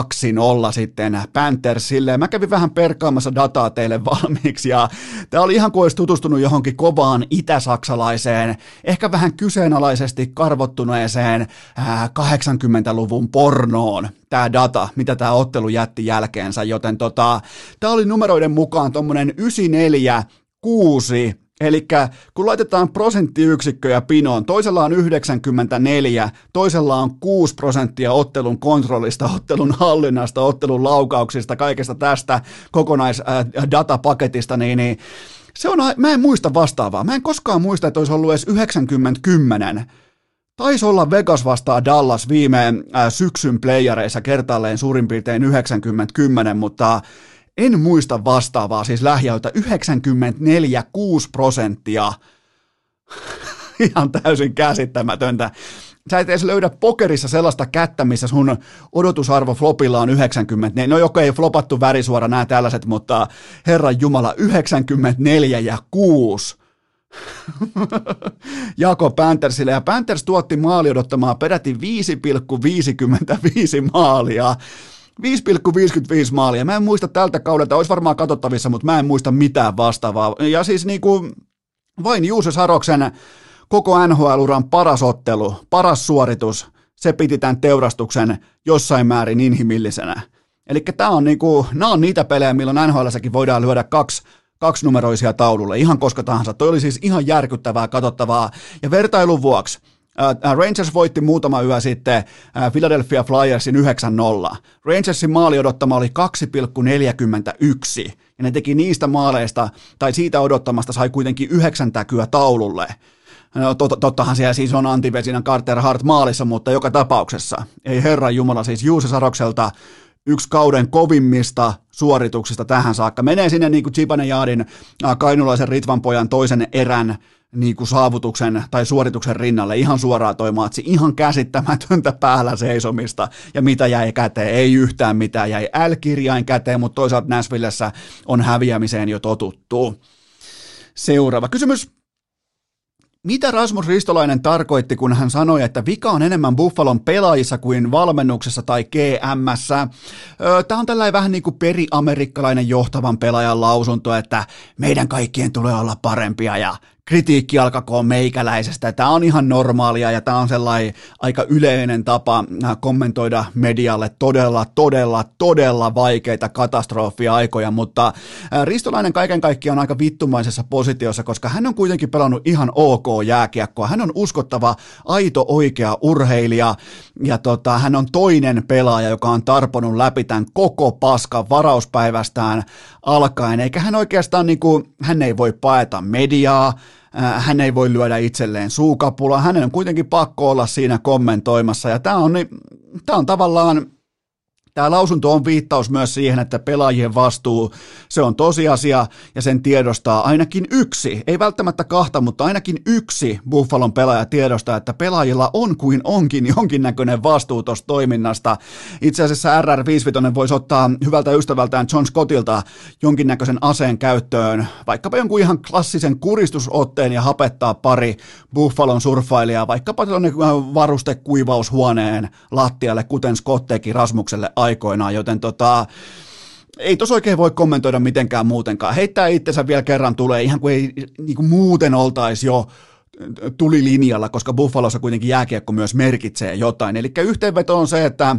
sitten Panthersille. Mä kävin vähän perkaamassa dataa teille valmiiksi ja tää oli ihan kuin olisi tutustunut johonkin kovaan itäsaksalaiseen, ehkä vähän kyseenalaisesti karvottuneeseen 80-luvun pornoon tämä data, mitä tämä ottelu jätti jälkeensä, joten tota, tämä oli numeroiden mukaan tuommoinen 94 6 Eli kun laitetaan prosenttiyksikköjä pinoon, toisella on 94, toisella on 6 prosenttia ottelun kontrollista, ottelun hallinnasta, ottelun laukauksista, kaikesta tästä kokonaisdatapaketista, niin, niin se on, mä en muista vastaavaa. Mä en koskaan muista, että olisi ollut edes 90-10. Taisi olla Vegas vastaa Dallas viime syksyn playareissa kertaalleen suurin piirtein 90-10, mutta en muista vastaavaa, siis lähiöltä 94 6 prosenttia. Ihan täysin käsittämätöntä. Sä et edes löydä pokerissa sellaista kättä, missä sun odotusarvo flopilla on 90. No joko ei flopattu värisuora nämä tällaiset, mutta Herran Jumala 94 ja 6. Jako Panthersille ja Panthers tuotti maali odottamaan peräti 5,55 maalia 5,55 maalia. Mä en muista tältä kaudelta, olisi varmaan katsottavissa, mutta mä en muista mitään vastaavaa. Ja siis niin kuin vain Juuse Saroksen koko NHL-uran paras ottelu, paras suoritus, se piti tämän teurastuksen jossain määrin inhimillisenä. Eli tämä on, niinku, on niitä pelejä, milloin nhl voidaan lyödä kaksi kaksinumeroisia taululle, ihan koska tahansa. Toi oli siis ihan järkyttävää, katsottavaa. Ja vertailun vuoksi, Rangers voitti muutama yö sitten Philadelphia Flyersin 9-0. Rangersin maali odottama oli 2,41, ja ne teki niistä maaleista, tai siitä odottamasta sai kuitenkin yhdeksän täkyä taululle. No, tot, tottahan siellä siis on antivesinen Carter Hart maalissa, mutta joka tapauksessa. Ei Herran Jumala siis Juuse Sarokselta yksi kauden kovimmista suorituksista tähän saakka. Menee sinne niin kuin Chibanejaadin kainulaisen Ritvan pojan toisen erän niin kuin saavutuksen tai suorituksen rinnalle ihan suoraan toi matsi, ihan käsittämätöntä päällä seisomista ja mitä jäi käteen, ei yhtään mitään, jäi L-kirjain käteen, mutta toisaalta Näsvillessä on häviämiseen jo totuttu. Seuraava kysymys. Mitä Rasmus Ristolainen tarkoitti, kun hän sanoi, että vika on enemmän Buffalon pelaajissa kuin valmennuksessa tai GMssä? Tämä on tällainen vähän niin kuin periamerikkalainen johtavan pelaajan lausunto, että meidän kaikkien tulee olla parempia ja kritiikki alkakoon meikäläisestä. Tämä on ihan normaalia ja tämä on sellainen aika yleinen tapa äh, kommentoida medialle todella, todella, todella vaikeita katastrofia-aikoja, mutta äh, Ristolainen kaiken kaikkiaan on aika vittumaisessa positiossa, koska hän on kuitenkin pelannut ihan ok jääkiekkoa. Hän on uskottava, aito, oikea urheilija ja tota, hän on toinen pelaaja, joka on tarponut läpi tämän koko paskan varauspäivästään alkaen, eikä hän oikeastaan, niin kuin, hän ei voi paeta mediaa, hän ei voi lyödä itselleen suukapulaa, hänen on kuitenkin pakko olla siinä kommentoimassa, ja tämä on, tämä on tavallaan Tämä lausunto on viittaus myös siihen, että pelaajien vastuu, se on tosiasia ja sen tiedostaa ainakin yksi, ei välttämättä kahta, mutta ainakin yksi Buffalon pelaaja tiedostaa, että pelaajilla on kuin onkin jonkinnäköinen vastuu tuosta toiminnasta. Itse asiassa RR55 voisi ottaa hyvältä ystävältään John Scottilta jonkinnäköisen aseen käyttöön, vaikkapa jonkun ihan klassisen kuristusotteen ja hapettaa pari Buffalon surffailijaa, vaikkapa varustekuivaushuoneen lattialle, kuten Scott teki Rasmukselle aikoinaan, joten tota, ei tos oikein voi kommentoida mitenkään muutenkaan. Heittää itsensä vielä kerran tulee, ihan kuin ei niin kuin muuten oltaisi jo tuli linjalla, koska Buffalossa kuitenkin jääkiekko myös merkitsee jotain. Eli yhteenveto on se, että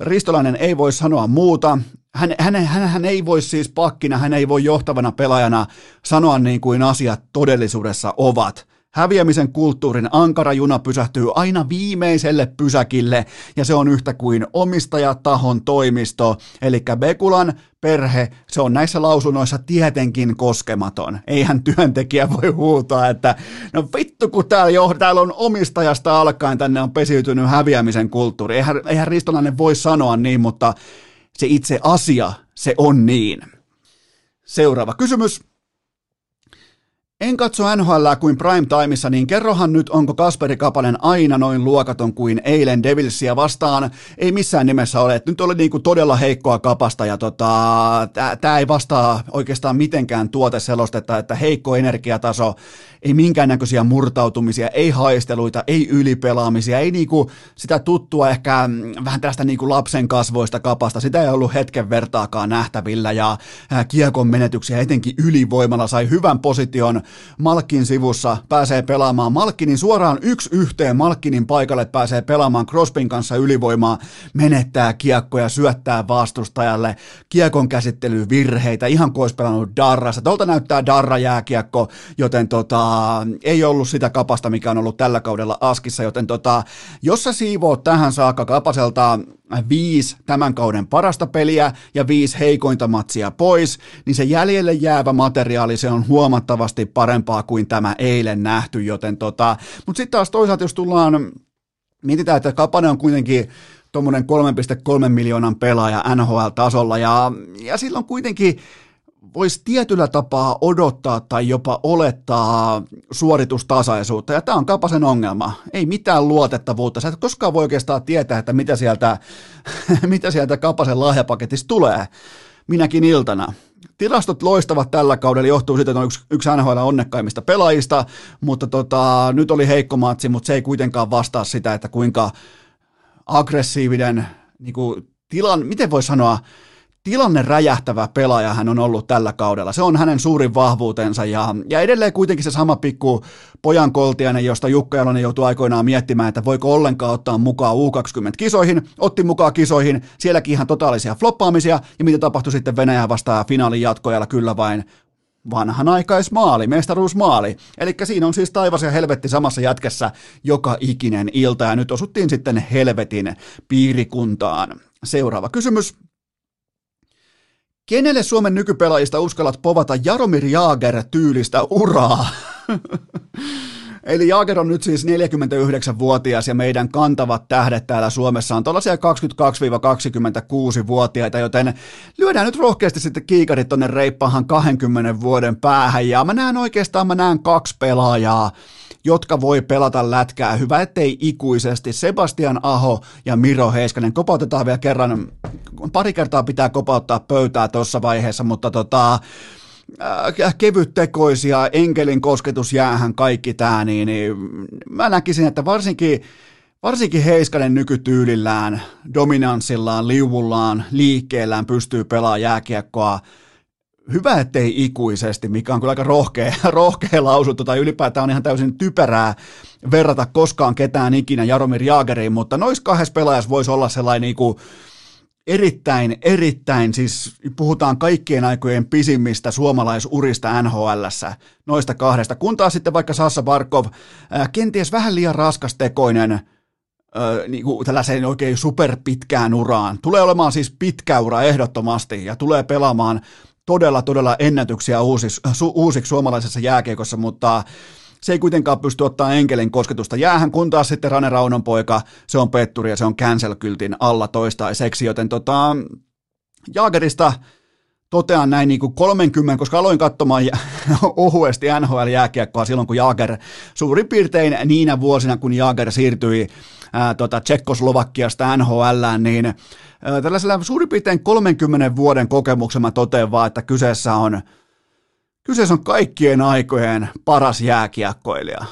Ristolainen ei voi sanoa muuta. Hän, hän, hän, hän ei voi siis pakkina, hän ei voi johtavana pelaajana sanoa niin kuin asiat todellisuudessa ovat. Häviämisen kulttuurin ankara juna pysähtyy aina viimeiselle pysäkille ja se on yhtä kuin omistajatahon toimisto, eli Bekulan perhe, se on näissä lausunnoissa tietenkin koskematon. Eihän työntekijä voi huutaa, että no vittu kun täällä, jo, täällä on omistajasta alkaen tänne on pesiytynyt häviämisen kulttuuri. Eihän, eihän Ristolainen voi sanoa niin, mutta se itse asia, se on niin. Seuraava kysymys. En katso NHL kuin prime timeissa, niin kerrohan nyt, onko Kasperi Kapanen aina noin luokaton kuin eilen Devilsia vastaan? Ei missään nimessä ole. Nyt oli niinku todella heikkoa kapasta ja tota, tämä ei vastaa oikeastaan mitenkään tuoteselostetta, että heikko energiataso, ei minkäännäköisiä murtautumisia, ei haisteluita, ei ylipelaamisia, ei niinku sitä tuttua ehkä mm, vähän tästä niinku lapsen kasvoista kapasta, sitä ei ollut hetken vertaakaan nähtävillä ja kiekon menetyksiä etenkin ylivoimalla sai hyvän position Malkin sivussa, pääsee pelaamaan. Malkinin suoraan yksi yhteen Malkinin paikalle pääsee pelaamaan. Crospin kanssa ylivoimaa, menettää kiekkoja, syöttää vastustajalle, kiekon käsittely virheitä, ihan kuin olisi pelannut Darrassa. Tuolta näyttää Darra jääkiekko, joten tota, ei ollut sitä kapasta, mikä on ollut tällä kaudella Askissa, joten tota, jos sä siivoot tähän saakka kapaselta viisi tämän kauden parasta peliä ja viisi heikointa matsia pois, niin se jäljelle jäävä materiaali se on huomattavasti parempaa kuin tämä eilen nähty, joten tota, mutta sitten taas toisaalta jos tullaan, mietitään, että Kapane on kuitenkin tuommoinen 3,3 miljoonan pelaaja NHL-tasolla ja, ja silloin kuitenkin voisi tietyllä tapaa odottaa tai jopa olettaa suoritustasaisuutta, ja tämä on Kapasen ongelma. Ei mitään luotettavuutta. Sä et koskaan voi oikeastaan tietää, että mitä sieltä, mitä sieltä Kapasen lahjapaketista tulee minäkin iltana. Tilastot loistavat tällä kaudella, johtuu siitä, että on yksi, yksi NHL onnekkaimmista pelaajista, mutta tota, nyt oli heikko matsi, mutta se ei kuitenkaan vastaa sitä, että kuinka aggressiivinen niin kuin tilan, miten voi sanoa, tilanne räjähtävä pelaaja hän on ollut tällä kaudella. Se on hänen suurin vahvuutensa ja, ja edelleen kuitenkin se sama pikku pojan koltiainen, josta Jukka Jalonen joutui aikoinaan miettimään, että voiko ollenkaan ottaa mukaan U20-kisoihin. Otti mukaan kisoihin, sielläkin ihan totaalisia floppaamisia ja mitä tapahtui sitten Venäjä vastaan finaalin jatkojalla kyllä vain vanhanaikaismaali, mestaruusmaali. Eli siinä on siis taivas ja helvetti samassa jätkessä joka ikinen ilta ja nyt osuttiin sitten helvetin piirikuntaan. Seuraava kysymys. Kenelle Suomen nykypelaajista uskallat povata Jaromir Jaager-tyylistä uraa? Eli Jaager on nyt siis 49-vuotias ja meidän kantavat tähdet täällä Suomessa on tuollaisia 22-26-vuotiaita, joten lyödään nyt rohkeasti sitten kiikarit tonne reippahan 20 vuoden päähän ja mä näen oikeastaan, mä näen kaksi pelaajaa, jotka voi pelata lätkää. Hyvä, ettei ikuisesti. Sebastian Aho ja Miro Heiskanen. Kopautetaan vielä kerran. Pari kertaa pitää kopauttaa pöytää tuossa vaiheessa, mutta tota, äh, kevyttekoisia, enkelin kosketus jäähän, kaikki tämä, niin, niin mä näkisin, että varsinkin Varsinkin Heiskanen nykytyylillään, dominanssillaan, liuvullaan, liikkeellään pystyy pelaamaan jääkiekkoa hyvä, ettei ikuisesti, mikä on kyllä aika rohkea, rohkea lausuttu, tai ylipäätään on ihan täysin typerää verrata koskaan ketään ikinä Jaromir Jaageriin, mutta noissa kahdessa pelaajassa voisi olla sellainen niin kuin erittäin, erittäin, siis puhutaan kaikkien aikojen pisimmistä suomalaisurista NHLssä, noista kahdesta, kun taas sitten vaikka Sassa Barkov, ää, kenties vähän liian raskastekoinen, Öö, niin kuin tällaiseen oikein superpitkään uraan. Tulee olemaan siis pitkä ura ehdottomasti ja tulee pelaamaan todella, todella ennätyksiä uusiksi, su, uusiksi suomalaisessa jääkiekossa, mutta se ei kuitenkaan pysty ottaa enkelin kosketusta. Jäähän, kun taas sitten Rane Raunon poika, se on petturi ja se on cancel-kyltin alla toistaiseksi, joten tota, Jaagerista totean näin niin kuin 30, koska aloin katsomaan ohuesti NHL-jääkiekkoa silloin, kun Jaager suurin piirtein niinä vuosina, kun Jaager siirtyi ää, tota, Tsekkoslovakiasta NHL, niin Tällaisella suurin piirtein 30 vuoden kokemuksella mä totean vaan, että kyseessä on, kyseessä on kaikkien aikojen paras jääkiekkoilija.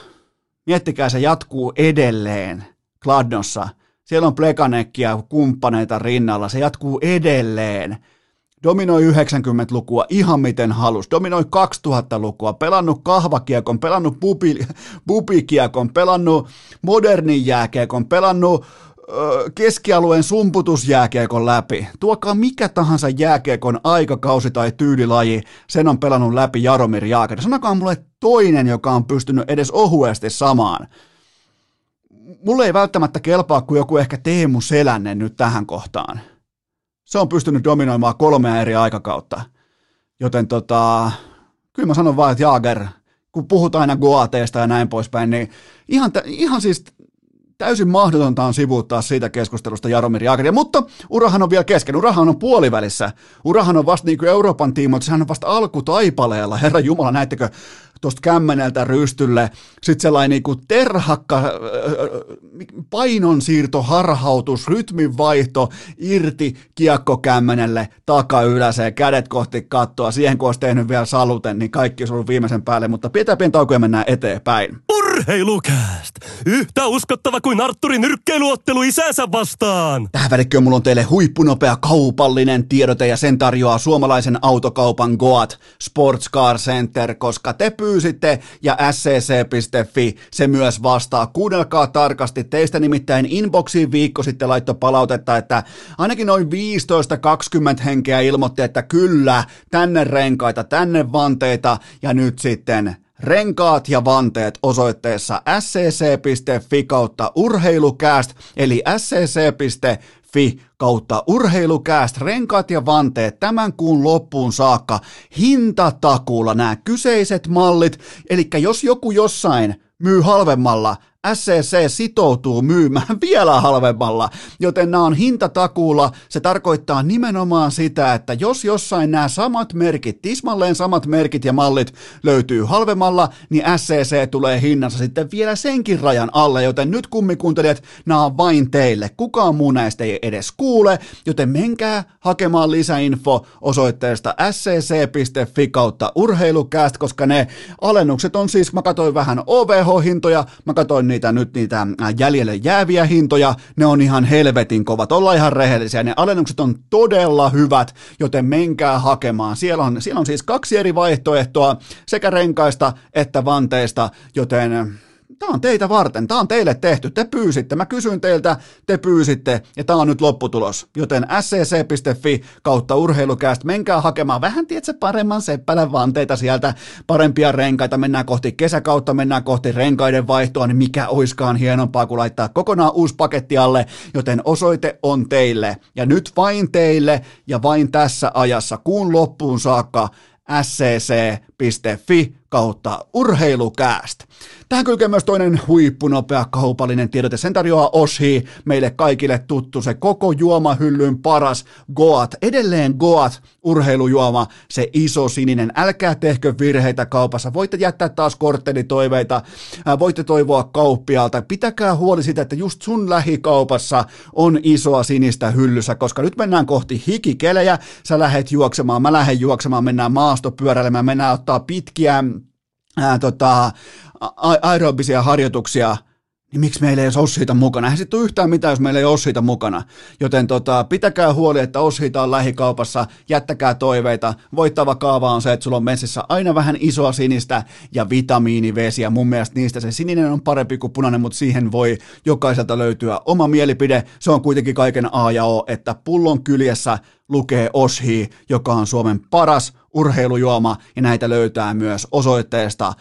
Miettikää, se jatkuu edelleen Kladnossa. Siellä on Plekanekkia kumppaneita rinnalla, se jatkuu edelleen. Dominoi 90-lukua ihan miten halus, dominoi 2000-lukua, pelannut kahvakiekon, pelannut bubi, bubikiekon, pelannut modernin jääkiekon, pelannut keskialueen sumputusjääkeekon läpi. Tuokaa mikä tahansa jääkeekon aikakausi tai tyylilaji, sen on pelannut läpi Jaromir Jaager. Sanokaa mulle toinen, joka on pystynyt edes ohuesti samaan. Mulle ei välttämättä kelpaa kuin joku ehkä Teemu Selänne nyt tähän kohtaan. Se on pystynyt dominoimaan kolmea eri aikakautta. Joten tota, kyllä mä sanon vaan, että Jaager, kun puhutaan aina Goateesta ja näin poispäin, niin ihan, ihan siis täysin mahdotonta on sivuuttaa siitä keskustelusta Jaromir Jaageria, mutta urahan on vielä kesken, urahan on puolivälissä, urahan on vasta niin kuin Euroopan tiimoilta, sehän on vasta alkutaipaleella, herra Jumala, näettekö tuosta kämmeneltä rystylle, sitten sellainen niin kuin terhakka painonsiirto, harhautus, rytminvaihto, irti kiekko kämmenelle, taka yläseen, kädet kohti kattoa, siihen kun olisi tehnyt vielä saluten, niin kaikki olisi ollut viimeisen päälle, mutta pidetään pieni tauko ja mennään eteenpäin. Urheilukääst! Yhtä uskottava kuin Arturin nyrkkeiluottelu isänsä vastaan! Tähän välikköön mulla on teille huippunopea kaupallinen tiedote ja sen tarjoaa suomalaisen autokaupan Goat Sports Car Center, koska te pyysitte ja scc.fi se myös vastaa. Kuunnelkaa tarkasti, teistä nimittäin inboxiin viikko sitten laitto palautetta, että ainakin noin 15-20 henkeä ilmoitti, että kyllä, tänne renkaita, tänne vanteita ja nyt sitten renkaat ja vanteet osoitteessa scc.fi kautta urheilukääst, eli scc.fi kautta urheilukääst, renkaat ja vanteet tämän kuun loppuun saakka hintatakuulla. Nämä kyseiset mallit, eli jos joku jossain myy halvemmalla, SCC sitoutuu myymään vielä halvemmalla, joten nämä on hintatakuulla. Se tarkoittaa nimenomaan sitä, että jos jossain nämä samat merkit, tismalleen samat merkit ja mallit löytyy halvemmalla, niin SCC tulee hinnassa sitten vielä senkin rajan alle, joten nyt kummikuuntelijat, nämä on vain teille. Kukaan muu näistä ei edes kuule, joten menkää hakemaan lisäinfo osoitteesta scc.fi kautta urheilukääst, koska ne alennukset on siis, mä katsoin vähän OVH-hintoja, mä katsoin niitä nyt niitä jäljelle jääviä hintoja, ne on ihan helvetin kovat. Ollaan ihan rehellisiä, ne alennukset on todella hyvät, joten menkää hakemaan. Siellä on, siellä on siis kaksi eri vaihtoehtoa sekä renkaista että vanteista, joten Tämä on teitä varten, tämä on teille tehty, te pyysitte, mä kysyin teiltä, te pyysitte. Ja tämä on nyt lopputulos. Joten scc.fi kautta urheilukääst, menkää hakemaan vähän, tiedätkö, paremman seppälän vanteita sieltä, parempia renkaita, mennään kohti kesäkautta, mennään kohti renkaiden vaihtoa, niin mikä oiskaan hienompaa kuin laittaa kokonaan uusi paketti alle, joten osoite on teille. Ja nyt vain teille. Ja vain tässä ajassa, kuun loppuun saakka, scc.fi kautta urheilukääst. Tähän kylkee myös toinen huippunopea kaupallinen tiedote. Sen tarjoaa Oshi, meille kaikille tuttu, se koko juomahyllyn paras Goat. Edelleen Goat, urheilujuoma, se iso sininen. Älkää tehkö virheitä kaupassa. Voitte jättää taas korttelitoiveita, voitte toivoa kauppialta. Pitäkää huoli siitä, että just sun lähikaupassa on isoa sinistä hyllyssä, koska nyt mennään kohti hikikelejä. Sä lähet juoksemaan, mä lähden juoksemaan, mennään maastopyöräilemään, mennään ottaa pitkiä ää, tota, aerobisia harjoituksia, niin miksi meillä ei ole siitä mukana? Eihän sitten yhtään mitään, jos meillä ei ole siitä mukana. Joten tota, pitäkää huoli, että Ossiita on lähikaupassa, jättäkää toiveita. Voittava kaava on se, että sulla on messissä aina vähän isoa sinistä ja vitamiinivesiä. Mun mielestä niistä se sininen on parempi kuin punainen, mutta siihen voi jokaiselta löytyä oma mielipide. Se on kuitenkin kaiken A ja O, että pullon kyljessä lukee Oshi, joka on Suomen paras urheilujuoma, ja näitä löytää myös osoitteesta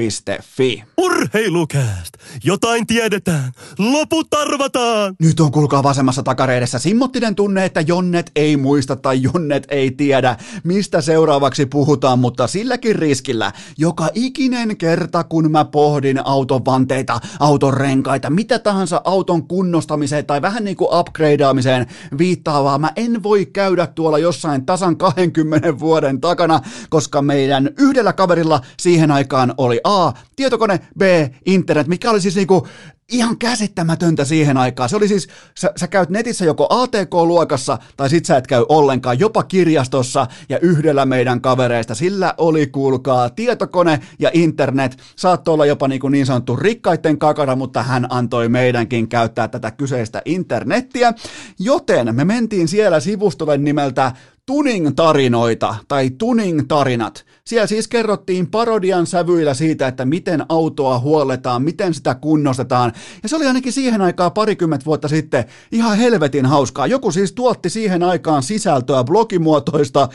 oshi.fi. Urheilukääst! Jotain tiedetään! Loput arvataan! Nyt on kuulkaa vasemmassa takareidessä simmottinen tunne, että Jonnet ei muista tai Jonnet ei tiedä, mistä seuraavaksi puhutaan, mutta silläkin riskillä, joka ikinen kerta kun mä pohdin auton vanteita, auton renkaita, mitä tahansa auton kunnostamiseen tai vähän niin kuin upgradeaamiseen viittaavaa, mä en voi käydä tuolla jossain tasan 20 vuoden takana, koska meidän yhdellä kaverilla siihen aikaan oli A, tietokone, B, internet, mikä oli siis niinku ihan käsittämätöntä siihen aikaan. Se oli siis, sä, sä käyt netissä joko ATK-luokassa tai sit sä et käy ollenkaan, jopa kirjastossa ja yhdellä meidän kavereista. Sillä oli, kuulkaa, tietokone ja internet. Saattoi olla jopa niin, kuin niin sanottu rikkaiden kakara, mutta hän antoi meidänkin käyttää tätä kyseistä internettiä. Joten me mentiin siellä sivustolle nimeltä Tuning-tarinoita tai Tuning-tarinat. Siellä siis kerrottiin parodian sävyillä siitä, että miten autoa huolletaan, miten sitä kunnostetaan. Ja se oli ainakin siihen aikaan parikymmentä vuotta sitten ihan helvetin hauskaa. Joku siis tuotti siihen aikaan sisältöä, blogimuotoista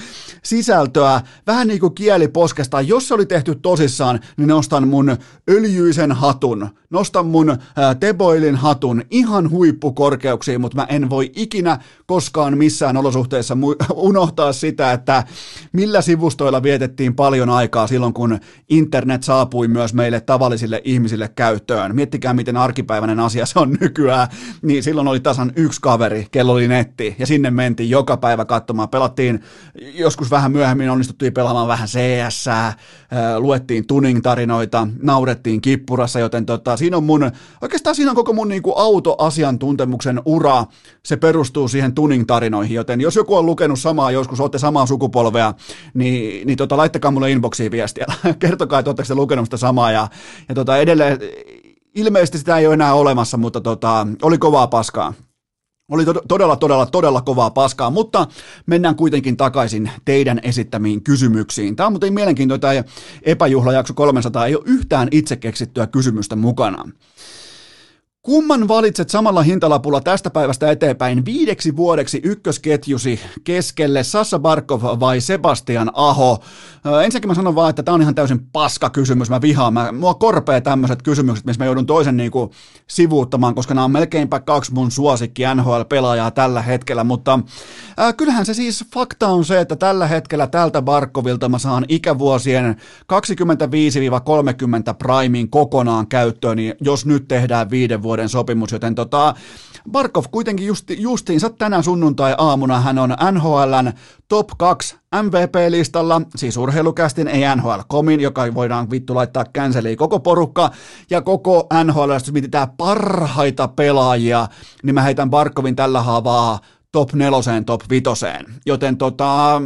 sisältöä, vähän niin kuin kieliposkesta. Jos se oli tehty tosissaan, niin nostan mun öljyisen hatun, nostan mun Teboilin hatun ihan huippukorkeuksiin, mutta mä en voi ikinä koskaan missään olosuhteessa mu- unohtaa sitä, että millä sivustoilla vietettiin paljon aikaa silloin, kun internet saapui myös meille tavallisille ihmisille käyttöön. Miettikää, miten arkipäiväinen asia se on nykyään. Niin silloin oli tasan yksi kaveri, kello oli netti, ja sinne mentiin joka päivä katsomaan. Pelattiin, joskus vähän myöhemmin onnistuttiin pelaamaan vähän CS, luettiin tuning-tarinoita, naurettiin kippurassa, joten tota, siinä on mun, oikeastaan siinä on koko mun niin kuin autoasiantuntemuksen ura, se perustuu siihen tuning-tarinoihin, joten jos joku on lukenut samaa joskus, olette samaa sukupolvea, niin, niin tota, laittakaa mulle inboxiin viestiä, kertokaa, että oletteko lukenut sitä samaa, ja, ja tota, edelleen, ilmeisesti sitä ei ole enää olemassa, mutta tota, oli kovaa paskaa. Oli todella, todella, todella kovaa paskaa, mutta mennään kuitenkin takaisin teidän esittämiin kysymyksiin. Tämä on muuten mielenkiintoista, epäjuhlajakso 300 ei ole yhtään itse keksittyä kysymystä mukana. Kumman valitset samalla hintalapulla tästä päivästä eteenpäin viideksi vuodeksi ykkösketjusi keskelle Sassa Barkov vai Sebastian Aho? Ensinnäkin mä sanon vaan, että tämä on ihan täysin paska kysymys. Mä vihaan. Mä, mua korpee tämmöiset kysymykset, missä mä joudun toisen niinku sivuuttamaan, koska nämä on melkeinpä kaksi mun suosikki NHL-pelaajaa tällä hetkellä. Mutta äh, kyllähän se siis fakta on se, että tällä hetkellä tältä Barkovilta mä saan ikävuosien 25-30 primin kokonaan käyttöön, niin jos nyt tehdään viiden vuoden vuoden sopimus, joten tota, Barkov kuitenkin justi, justiinsa tänä sunnuntai-aamuna hän on NHLn top 2 MVP-listalla, siis urheilukästin, ei NHL-komin, joka voidaan vittu laittaa känseliin koko porukka, ja koko NHL, jos mietitään parhaita pelaajia, niin mä heitän Barkovin tällä haavaa top neloseen, top vitoseen. Joten tota,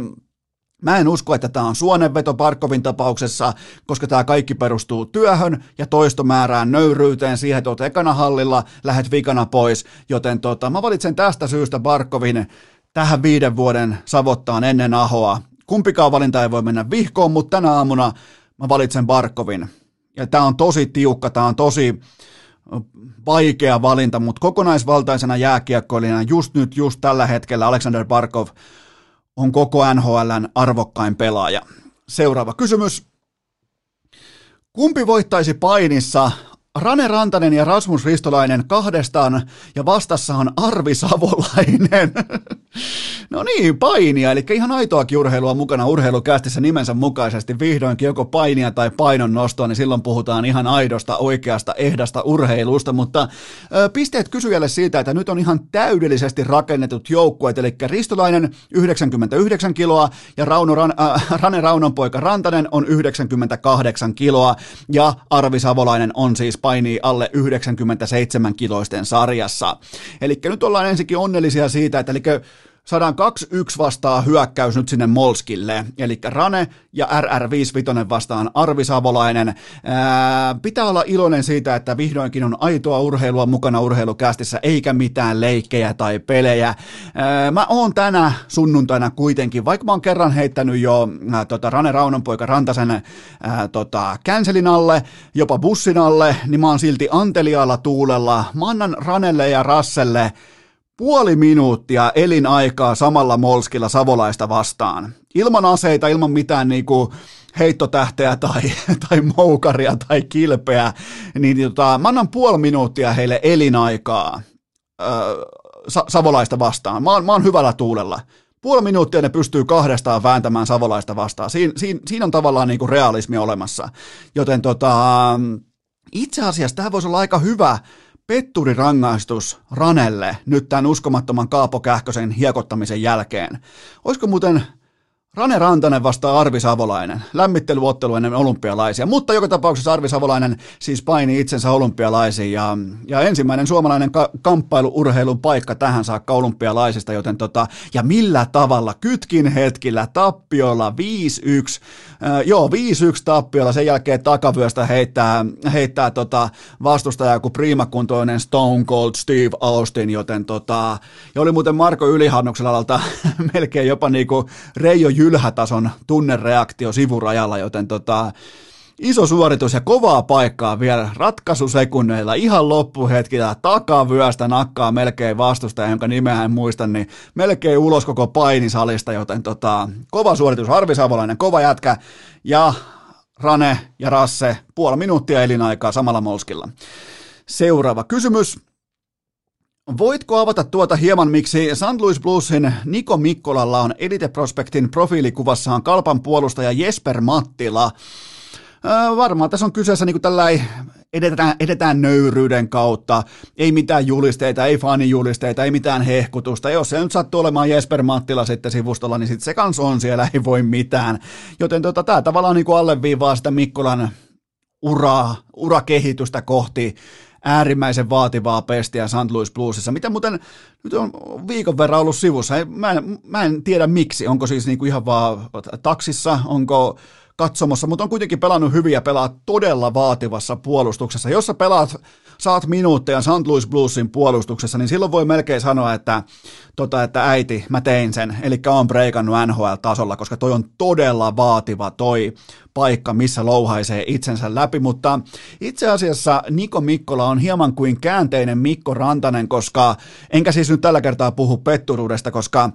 Mä en usko, että tämä on suonenveto Parkovin tapauksessa, koska tämä kaikki perustuu työhön ja toistomäärään, nöyryyteen, siihen, että oot ekana hallilla, lähet vikana pois, joten tota, mä valitsen tästä syystä Barkovin tähän viiden vuoden savottaan ennen Ahoa. Kumpikaan valinta ei voi mennä vihkoon, mutta tänä aamuna mä valitsen Barkovin. Ja tämä on tosi tiukka, tämä on tosi vaikea valinta, mutta kokonaisvaltaisena jääkiekkoilijana just nyt, just tällä hetkellä Alexander Barkov on koko NHLn arvokkain pelaaja. Seuraava kysymys. Kumpi voittaisi painissa Rane Rantanen ja Rasmus Ristolainen kahdestaan ja vastassa on Arvi Savolainen. no niin, painia, eli ihan aitoakin urheilua mukana urheilukästissä nimensä mukaisesti. Vihdoinkin joko painia tai painon nostoa, niin silloin puhutaan ihan aidosta, oikeasta, ehdasta urheilusta. Mutta ö, pisteet kysyjälle siitä, että nyt on ihan täydellisesti rakennetut joukkueet, eli Ristolainen 99 kiloa ja Rauno, Ran, äh, Rane Raunon poika Rantanen on 98 kiloa ja Arvi Savolainen on siis painii alle 97 kiloisten sarjassa. Eli nyt ollaan ensinnäkin onnellisia siitä, että eli saadaan 2-1 vastaa hyökkäys nyt sinne Molskille, eli Rane ja RR55 vastaan Arvi Savolainen. Ää, pitää olla iloinen siitä, että vihdoinkin on aitoa urheilua mukana urheilukästissä, eikä mitään leikkejä tai pelejä. Ää, mä oon tänä sunnuntaina kuitenkin, vaikka mä oon kerran heittänyt jo ää, tota, Rane Raunonpoika Rantasen tota, cancelin alle, jopa bussin alle, niin mä oon silti anteliaalla tuulella. Mä annan Ranelle ja Rasselle puoli minuuttia elinaikaa samalla molskilla savolaista vastaan. Ilman aseita, ilman mitään niinku heittotähteä tai, tai moukaria tai kilpeä, niin tota, mä annan puoli minuuttia heille elinaikaa äh, sa- savolaista vastaan. Mä oon, mä oon hyvällä tuulella. Puoli minuuttia ne pystyy kahdestaan vääntämään savolaista vastaan. Siin, siin, siinä on tavallaan niinku realismi olemassa. Joten tota, itse asiassa tämä voisi olla aika hyvä petturirangaistus Ranelle nyt tämän uskomattoman Kaapo Kähkösen hiekottamisen jälkeen. Olisiko muuten Rane Rantanen vastaa Arvi Savolainen, lämmittelyottelu ennen olympialaisia, mutta joka tapauksessa Arvi Savolainen siis paini itsensä olympialaisiin. Ja, ja ensimmäinen suomalainen ka- kamppailuurheilun paikka tähän saakka olympialaisista, joten tota, ja millä tavalla? Kytkin hetkillä tappiolla 5-1, äh, joo 5-1 tappiolla, sen jälkeen takavyöstä heittää, heittää tota vastustajaa kuin priimakuntoinen Stone Cold Steve Austin, joten tota, ja oli muuten Marko Ylihannuksella melkein jopa niinku Reijo jylhätason tunnereaktio sivurajalla, joten tota, iso suoritus ja kovaa paikkaa vielä ratkaisusekunneilla ihan loppuhetkillä takavyöstä nakkaa melkein vastustaja, jonka nimeä en muista, niin melkein ulos koko painisalista, joten tota, kova suoritus, Harvi Savolainen, kova jätkä ja Rane ja Rasse puoli minuuttia elinaikaa samalla molskilla. Seuraava kysymys. Voitko avata tuota hieman, miksi St. Louis Bluesin Niko Mikkolalla on Elite Prospectin profiilikuvassaan kalpan puolustaja Jesper Mattila? Öö, varmaan tässä on kyseessä niin tällainen edetään, edetään nöyryyden kautta, ei mitään julisteita, ei fanijulisteita, ei mitään hehkutusta. Jos se nyt sattuu olemaan Jesper Mattila sitten sivustolla, niin sitten se kans on siellä, ei voi mitään. Joten tota, tämä tavallaan niin alleviivaa sitä Mikkolan uraa, urakehitystä kohti äärimmäisen vaativaa pestiä St. Louis Bluesissa, mitä muuten nyt on viikon verran ollut sivussa. Mä en, mä en tiedä miksi, onko siis niinku ihan vaan taksissa, onko katsomossa, mutta on kuitenkin pelannut hyviä pelaa todella vaativassa puolustuksessa. Jos sä pelaat, saat minuutteja St. Louis Bluesin puolustuksessa, niin silloin voi melkein sanoa, että, tota, että äiti, mä tein sen, eli on breikannut NHL-tasolla, koska toi on todella vaativa toi paikka, missä louhaisee itsensä läpi, mutta itse asiassa Niko Mikkola on hieman kuin käänteinen Mikko Rantanen, koska, enkä siis nyt tällä kertaa puhu petturuudesta, koska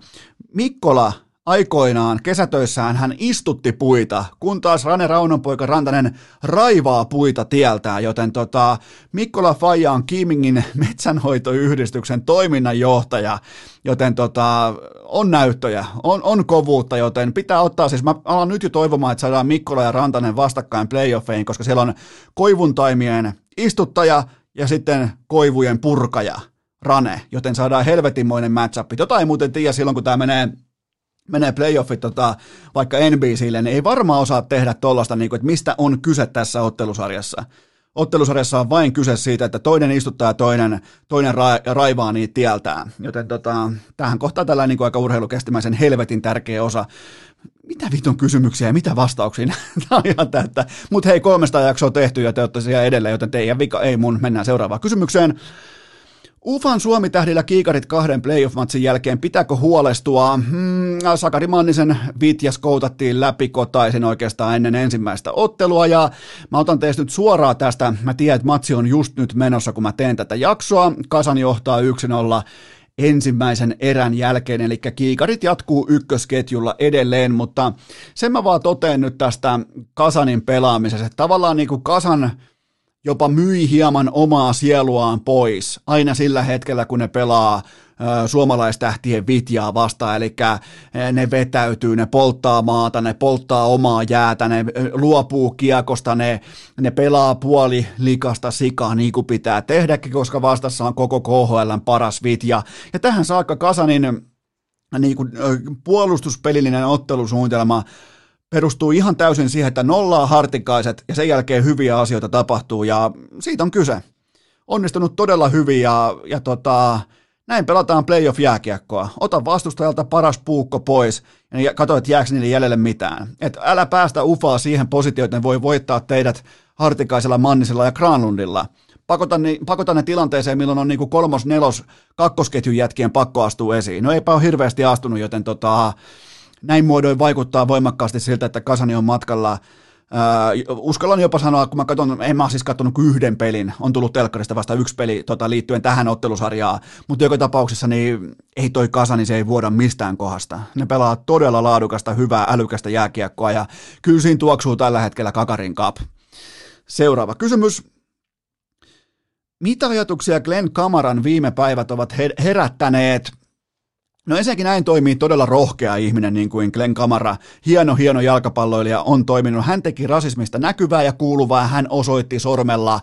Mikkola aikoinaan kesätöissään hän istutti puita, kun taas Rane Raunonpoika Rantanen raivaa puita tieltään, joten tota, Mikkola Faija on Kiimingin metsänhoitoyhdistyksen toiminnanjohtaja, joten tota, on näyttöjä, on, on kovuutta, joten pitää ottaa, siis mä alan nyt jo toivomaan, että saadaan Mikkola ja Rantanen vastakkain playoffeihin, koska siellä on koivuntaimien istuttaja ja sitten koivujen purkaja. Rane, joten saadaan helvetinmoinen matchup. Tota ei muuten tiedä silloin, kun tämä menee menee playoffit tota, vaikka NBClle, niin ei varmaan osaa tehdä tuollaista, niin kuin, että mistä on kyse tässä ottelusarjassa. ottelusarjassa on vain kyse siitä, että toinen istuttaa ja toinen, toinen ra- raivaa niitä tieltään. Joten tota, tähän kohtaa tällainen niin kuin aika urheilukestimäisen helvetin tärkeä osa. Mitä vitun kysymyksiä ja mitä vastauksia? Tämä on ihan täyttä. Mutta hei, 300 jaksoa tehty ja te olette siellä edelleen, joten teidän vika ei mun. Mennään seuraavaan kysymykseen. Ufan Suomi-tähdillä kiikarit kahden playoff-matsin jälkeen, pitääkö huolestua? Hmm, Sakari Mannisen vitjas koutattiin läpi kotaisin oikeastaan ennen ensimmäistä ottelua ja mä otan teistä nyt suoraan tästä. Mä tiedän, että matsi on just nyt menossa, kun mä teen tätä jaksoa. Kasan johtaa 1-0 ensimmäisen erän jälkeen, eli kiikarit jatkuu ykkösketjulla edelleen, mutta sen mä vaan toteen nyt tästä Kasanin pelaamisesta, että tavallaan niin kuin Kasan jopa myi hieman omaa sieluaan pois aina sillä hetkellä, kun ne pelaa suomalaistähtien vitjaa vastaan, eli ne vetäytyy, ne polttaa maata, ne polttaa omaa jäätä, ne luopuu kiekosta, ne, ne pelaa puoli likasta sikaa niin kuin pitää tehdäkin, koska vastassa on koko KHL paras vitja. Ja tähän saakka Kasanin niin kuin, puolustuspelillinen ottelusuunnitelma perustuu ihan täysin siihen, että nollaa hartikaiset ja sen jälkeen hyviä asioita tapahtuu ja siitä on kyse. Onnistunut todella hyvin ja, ja tota, näin pelataan playoff-jääkiekkoa. Ota vastustajalta paras puukko pois ja katso, että jääkö niille jäljelle mitään. Et älä päästä ufaa siihen positioon, että ne voi voittaa teidät Hartikaisella, Mannisella ja Granlundilla. Pakota, ne, pakota ne tilanteeseen, milloin on niinku kolmos, nelos, kakkosketjun jätkien pakko astua esiin. No eipä ole hirveästi astunut, joten tota, näin muodoin vaikuttaa voimakkaasti siltä, että Kasani on matkalla Uh, uskallan jopa sanoa, kun mä katson, en mä siis katsonut kuin yhden pelin, on tullut telkkarista vasta yksi peli tota, liittyen tähän ottelusarjaan, mutta joka tapauksessa niin ei toi Kasani, se ei vuoda mistään kohdasta. Ne pelaa todella laadukasta, hyvää, älykästä jääkiekkoa ja kyllä siinä tuoksuu tällä hetkellä Kakarin Cup. Seuraava kysymys. Mitä ajatuksia Glenn Kamaran viime päivät ovat herättäneet No ensinnäkin näin toimii todella rohkea ihminen, niin kuin Glenn Kamara, hieno, hieno jalkapalloilija, on toiminut. Hän teki rasismista näkyvää ja kuuluvaa, hän osoitti sormella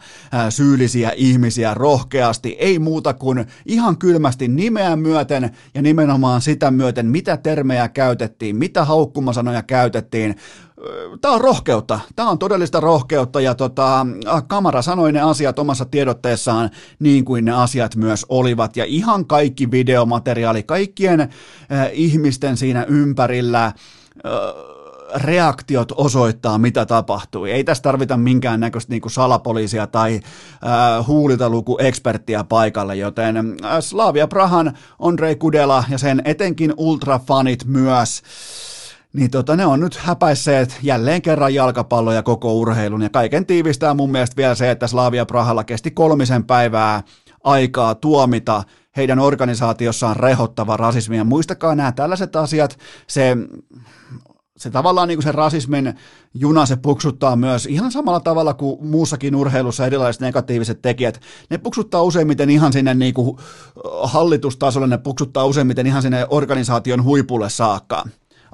syyllisiä ihmisiä rohkeasti, ei muuta kuin ihan kylmästi nimeä myöten ja nimenomaan sitä myöten, mitä termejä käytettiin, mitä haukkumasanoja käytettiin, Tämä on rohkeutta. Tämä on todellista rohkeutta ja tota, Kamara sanoi ne asiat omassa tiedotteessaan niin kuin ne asiat myös olivat. Ja ihan kaikki videomateriaali, kaikkien äh, ihmisten siinä ympärillä, äh, reaktiot osoittaa, mitä tapahtui. Ei tässä tarvita minkään näköistä niin salapoliisia tai äh, huulitaluku-eksperttiä paikalle, joten äh, Slavia Prahan, Andrei Kudela ja sen etenkin ultrafanit myös niin tota, ne on nyt häpäisseet jälleen kerran jalkapallo ja koko urheilun. Ja kaiken tiivistää mun mielestä vielä se, että Slavia Prahalla kesti kolmisen päivää aikaa tuomita heidän organisaatiossaan rehottava rasismi. Ja muistakaa nämä tällaiset asiat, se se tavallaan niin kuin se rasismin juna, se puksuttaa myös ihan samalla tavalla kuin muussakin urheilussa erilaiset negatiiviset tekijät. Ne puksuttaa useimmiten ihan sinne niin kuin hallitustasolle, ne puksuttaa useimmiten ihan sinne organisaation huipulle saakka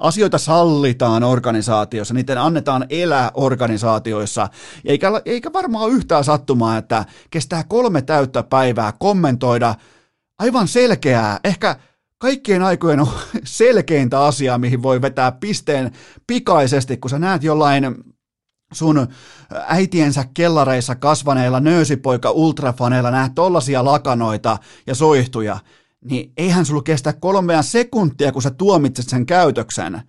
asioita sallitaan organisaatiossa, niiden annetaan elää organisaatioissa, eikä, eikä varmaan yhtään sattumaa, että kestää kolme täyttä päivää kommentoida aivan selkeää, ehkä kaikkien aikojen selkeintä asiaa, mihin voi vetää pisteen pikaisesti, kun sä näet jollain sun äitiensä kellareissa kasvaneilla nöösipoika ultrafaneilla näet tollasia lakanoita ja soihtuja, niin eihän sulla kestä kolmea sekuntia, kun sä tuomitset sen käytöksen.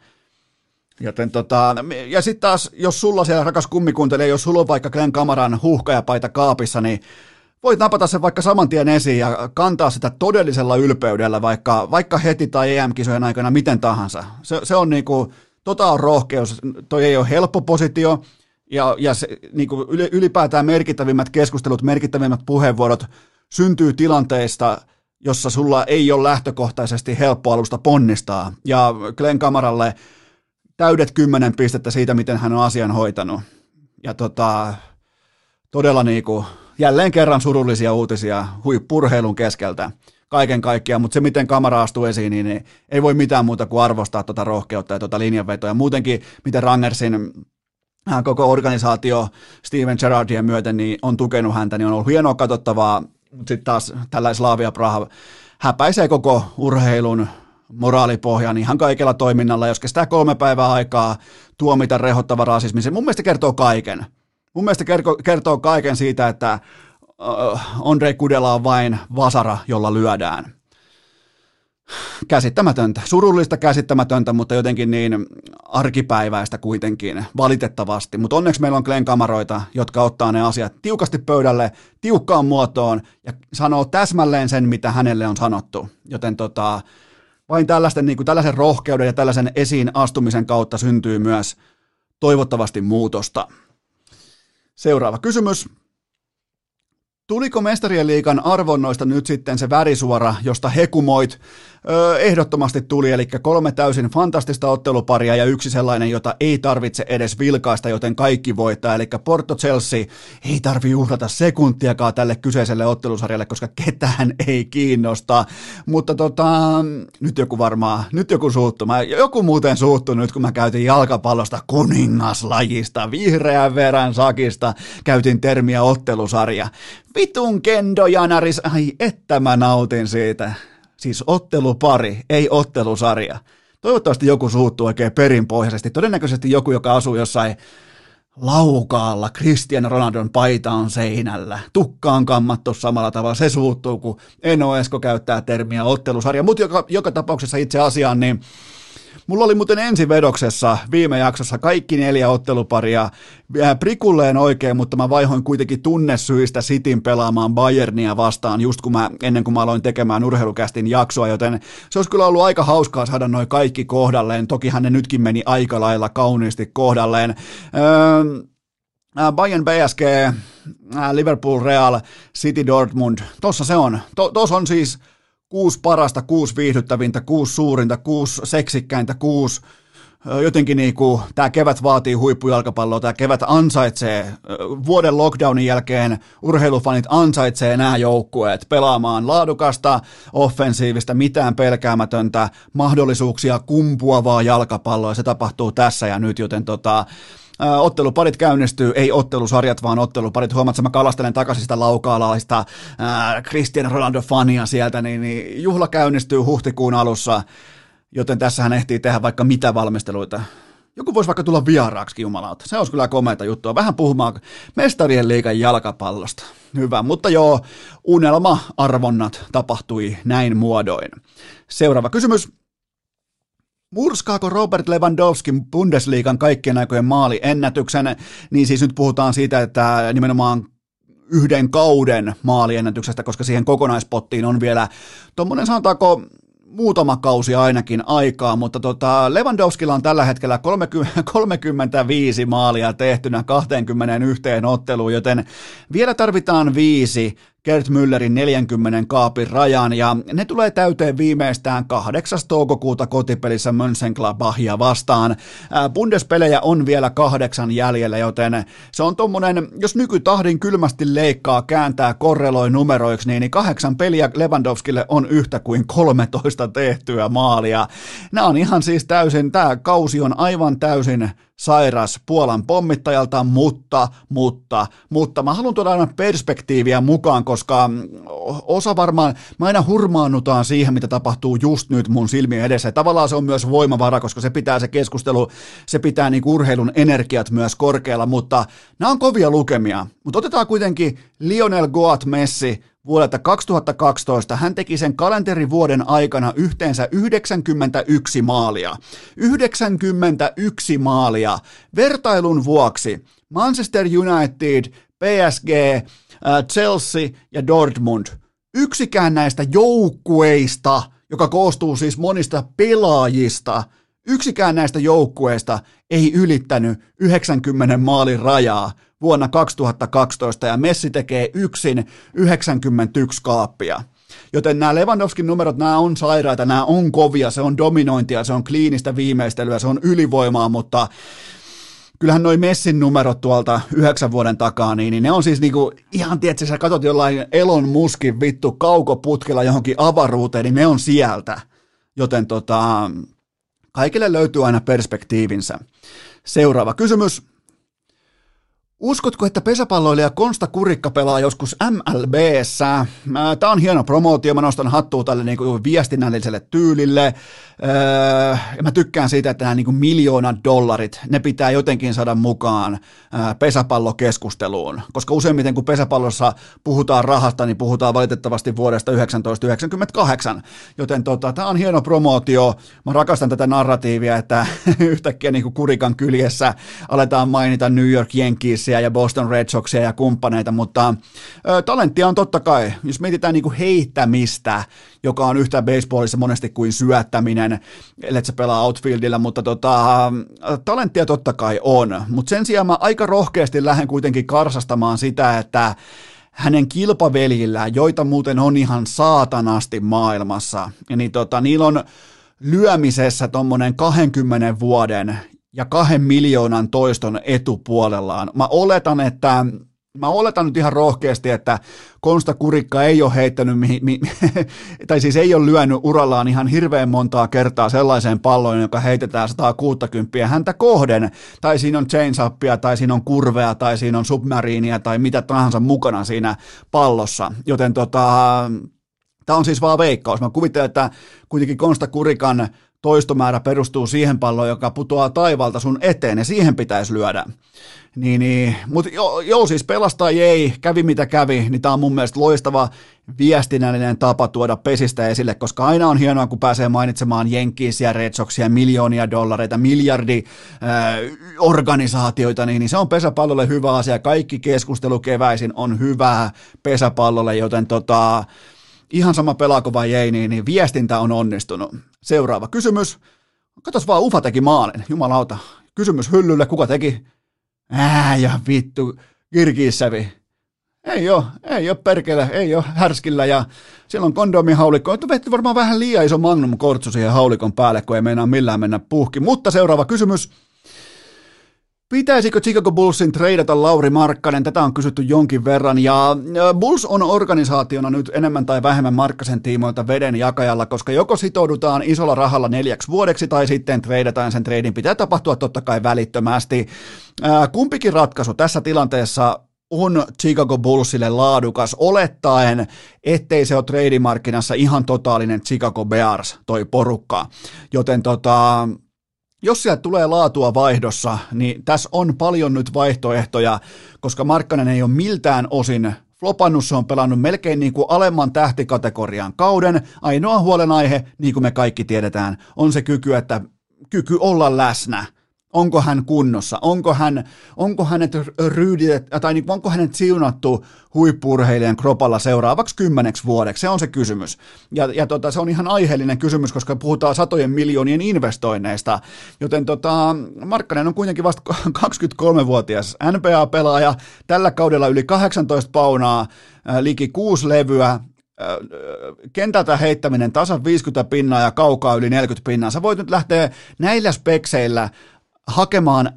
Joten tota, ja sitten taas, jos sulla siellä rakas kummikuuntelija, jos sulla on vaikka Glenn Kamaran huuhkajapaita kaapissa, niin voit napata sen vaikka saman tien esiin ja kantaa sitä todellisella ylpeydellä, vaikka, vaikka heti tai EM-kisojen aikana miten tahansa. Se, se on niinku, tota on rohkeus, toi ei ole helppo positio, ja, ja se, niinku ylipäätään merkittävimmät keskustelut, merkittävimmät puheenvuorot syntyy tilanteista, jossa sulla ei ole lähtökohtaisesti helppo alusta ponnistaa. Ja Glenn Kamaralle täydet kymmenen pistettä siitä, miten hän on asian hoitanut. Ja tota, todella niinku, jälleen kerran surullisia uutisia huippurheilun keskeltä kaiken kaikkiaan, mutta se miten kamera astuu esiin, niin ei voi mitään muuta kuin arvostaa tuota rohkeutta ja tuota linjanvetoa. Ja muutenkin, miten Rangersin äh, koko organisaatio Steven Gerrardien myöten niin on tukenut häntä, niin on ollut hienoa katsottavaa mutta sitten taas tällainen Slavia Praha häpäisee koko urheilun moraalipohjan ihan kaikella toiminnalla. Jos kestää kolme päivää aikaa tuomita rehottava rasismi, se mun mielestä kertoo kaiken. Mun mielestä kertoo, kertoo kaiken siitä, että Andre Kudela on vain vasara, jolla lyödään. Käsittämätöntä, surullista käsittämätöntä, mutta jotenkin niin arkipäiväistä kuitenkin, valitettavasti. Mutta onneksi meillä on Glenn Kamaroita, jotka ottaa ne asiat tiukasti pöydälle, tiukkaan muotoon ja sanoo täsmälleen sen, mitä hänelle on sanottu. Joten tota, vain tällaisten, niin kuin tällaisen rohkeuden ja tällaisen esiin astumisen kautta syntyy myös toivottavasti muutosta. Seuraava kysymys. Tuliko mestarien liikan arvonnoista nyt sitten se värisuora, josta hekumoit? Ehdottomasti tuli, eli kolme täysin fantastista otteluparia ja yksi sellainen, jota ei tarvitse edes vilkaista, joten kaikki voittaa. Eli Porto Chelsea ei tarvi uhrata sekuntiakaan tälle kyseiselle ottelusarjalle, koska ketään ei kiinnosta. Mutta tota, nyt joku varmaan, nyt joku suuttu. Mä, joku muuten suuttu nyt, kun mä käytin jalkapallosta kuningaslajista, vihreän verran sakista, käytin termiä ottelusarja. Vitun kendo janaris, ai että mä nautin siitä. Siis ottelupari, ei ottelusarja. Toivottavasti joku suuttuu oikein perinpohjaisesti. Todennäköisesti joku, joka asuu jossain laukaalla, Cristiano Ronaldon paita on seinällä, tukka on kammattu samalla tavalla, se suuttuu, kun Eno Esko käyttää termiä ottelusarja, mutta joka, joka tapauksessa itse asiaan, niin Mulla oli muuten ensivedoksessa viime jaksossa kaikki neljä otteluparia prikulleen oikein, mutta mä vaihoin kuitenkin tunnesyistä Sitin pelaamaan Bayernia vastaan just kun mä, ennen kuin mä aloin tekemään urheilukästin jaksoa, joten se olisi kyllä ollut aika hauskaa saada noin kaikki kohdalleen. Tokihan ne nytkin meni aika lailla kauniisti kohdalleen. Öö, Bayern BSG, Liverpool Real, City Dortmund, tossa se on. Tuossa on siis kuusi parasta, kuusi viihdyttävintä, kuusi suurinta, kuusi seksikkäintä, kuusi jotenkin niin kuin, tämä kevät vaatii huippujalkapalloa, tämä kevät ansaitsee, vuoden lockdownin jälkeen urheilufanit ansaitsee nämä joukkueet pelaamaan laadukasta, offensiivista, mitään pelkäämätöntä, mahdollisuuksia kumpuavaa jalkapalloa, se tapahtuu tässä ja nyt, joten tota, otteluparit käynnistyy, ei ottelusarjat, vaan otteluparit. Huomaat, että mä kalastelen takaisin sitä laukaalaista Cristiano Ronaldo-fania sieltä, niin, niin juhla käynnistyy huhtikuun alussa, joten tässähän ehtii tehdä vaikka mitä valmisteluita. Joku voisi vaikka tulla vieraaksi jumalauta. Se olisi kyllä komeita juttua. Vähän puhumaan mestarien liikan jalkapallosta. Hyvä, mutta joo, unelma-arvonnat tapahtui näin muodoin. Seuraava kysymys. Murskaako Robert Lewandowskin Bundesliigan kaikkien aikojen maaliennätyksen, niin siis nyt puhutaan siitä, että nimenomaan yhden kauden maaliennätyksestä, koska siihen kokonaispottiin on vielä tuommoinen sanotaanko muutama kausi ainakin aikaa, mutta tota, Lewandowskilla on tällä hetkellä 30, 35 maalia tehtynä 21 otteluun, joten vielä tarvitaan viisi Gerd Müllerin 40 kaapin rajan, ja ne tulee täyteen viimeistään 8. toukokuuta kotipelissä Mönchengladbachia vastaan. Bundespelejä on vielä kahdeksan jäljellä, joten se on tommonen, jos nykytahdin kylmästi leikkaa, kääntää, korreloi numeroiksi, niin kahdeksan peliä Lewandowskille on yhtä kuin 13 tehtyä maalia. Nämä on ihan siis täysin, tämä kausi on aivan täysin sairas Puolan pommittajalta, mutta, mutta, mutta mä haluan tuoda aina perspektiiviä mukaan, koska osa varmaan, mä aina hurmaannutaan siihen, mitä tapahtuu just nyt mun silmien edessä. Ja tavallaan se on myös voimavara, koska se pitää se keskustelu, se pitää niin urheilun energiat myös korkealla, mutta nämä on kovia lukemia. Mutta otetaan kuitenkin Lionel Goat Messi vuodelta 2012 hän teki sen kalenterivuoden aikana yhteensä 91 maalia. 91 maalia. Vertailun vuoksi Manchester United, PSG, äh, Chelsea ja Dortmund. Yksikään näistä joukkueista, joka koostuu siis monista pelaajista, yksikään näistä joukkueista ei ylittänyt 90 maalin rajaa vuonna 2012 ja Messi tekee yksin 91 kaappia. Joten nämä Lewandowskin numerot, nämä on sairaita, nämä on kovia, se on dominointia, se on kliinistä viimeistelyä, se on ylivoimaa, mutta kyllähän noin Messin numerot tuolta yhdeksän vuoden takaa, niin, niin ne on siis niinku, ihan tietysti, sä katsot jollain Elon Muskin vittu kaukoputkella johonkin avaruuteen, niin ne on sieltä. Joten tota, kaikille löytyy aina perspektiivinsä. Seuraava kysymys. Uskotko, että pesäpalloilija Konsta Kurikka pelaa joskus MLBssä? Tämä on hieno promootio, mä nostan hattua tälle niin kuin viestinnälliselle tyylille. Öö, mä tykkään siitä, että nämä niin kuin miljoonat dollarit, ne pitää jotenkin saada mukaan öö, pesäpallokeskusteluun. Koska useimmiten kun pesäpallossa puhutaan rahasta, niin puhutaan valitettavasti vuodesta 1998. Joten tota, tämä on hieno promootio. Mä rakastan tätä narratiivia, että yhtäkkiä niin kuin Kurikan kyljessä aletaan mainita New York Yankeesia ja Boston Red Soxia ja kumppaneita, mutta ö, talenttia on totta kai. Jos mietitään niin kuin heittämistä, joka on yhtä baseballissa monesti kuin syöttäminen, ellei se pelaa outfieldillä, mutta tota, talenttia totta kai on. Mutta sen sijaan mä aika rohkeasti lähden kuitenkin karsastamaan sitä, että hänen kilpaveljillään, joita muuten on ihan saatanasti maailmassa, niin tota, niillä on lyömisessä tuommoinen 20 vuoden ja kahden miljoonan toiston etupuolellaan. Mä oletan, että Mä oletan nyt ihan rohkeasti, että Konsta Kurikka ei ole heittänyt, mi, mi, tai siis ei ole lyönyt urallaan ihan hirveän montaa kertaa sellaiseen palloon, joka heitetään 160 häntä kohden, tai siinä on chainsupia, tai siinä on kurvea, tai siinä on submariinia, tai mitä tahansa mukana siinä pallossa. Joten tota, tämä on siis vaan veikkaus. Mä kuvittelen, että kuitenkin Konsta Kurikan toistomäärä perustuu siihen palloon, joka putoaa taivaalta sun eteen, ja siihen pitäisi lyödä. Niin, niin. Mutta joo, joo, siis pelastaa ei, kävi mitä kävi, niin tämä on mun mielestä loistava viestinnällinen tapa tuoda pesistä esille, koska aina on hienoa, kun pääsee mainitsemaan Jenkkiisiä, Red Soxia, miljoonia dollareita, miljardi äh, organisaatioita, niin, niin se on pesäpallolle hyvä asia. Kaikki keskustelu keväisin on hyvää pesäpallolle, joten tota, ihan sama pelaako vai ei, niin, niin viestintä on onnistunut. Seuraava kysymys. Katos vaan, Ufa teki maalin, jumalauta. Kysymys hyllylle, kuka teki? Ää, ja vittu, Kirkiissävi. Ei oo, ei oo perkele, ei oo härskillä ja siellä on kondomihaulikko. Tu vetti varmaan vähän liian iso magnum kortsu siihen haulikon päälle, kun ei meinaa millään mennä puhki. Mutta seuraava kysymys. Pitäisikö Chicago Bullsin treidata Lauri Markkanen? Tätä on kysytty jonkin verran ja Bulls on organisaationa nyt enemmän tai vähemmän Markkasen tiimoilta veden jakajalla, koska joko sitoudutaan isolla rahalla neljäksi vuodeksi tai sitten treidataan sen treidin. Pitää tapahtua totta kai välittömästi. Kumpikin ratkaisu tässä tilanteessa on Chicago Bullsille laadukas, olettaen, ettei se ole treidimarkkinassa ihan totaalinen Chicago Bears, toi porukka. Joten tota, jos sieltä tulee laatua vaihdossa, niin tässä on paljon nyt vaihtoehtoja, koska Markkanen ei ole miltään osin flopannut, se on pelannut melkein niin kuin alemman tähtikategorian kauden. Ainoa huolenaihe, niin kuin me kaikki tiedetään, on se kyky, että kyky olla läsnä – Onko hän kunnossa? Onko, hän, onko hänet ryyditet, tai niin, onko hänet siunattu huippurheilijan kropalla seuraavaksi kymmeneksi vuodeksi? Se on se kysymys. Ja, ja tota, se on ihan aiheellinen kysymys, koska puhutaan satojen miljoonien investoinneista. Joten tota, Markkanen on kuitenkin vasta 23-vuotias NBA-pelaaja. Tällä kaudella yli 18 paunaa, liki kuusi levyä, kentältä heittäminen tasan 50 pinnaa ja kaukaa yli 40 pinnaa. Sä voit nyt lähteä näillä spekseillä hakemaan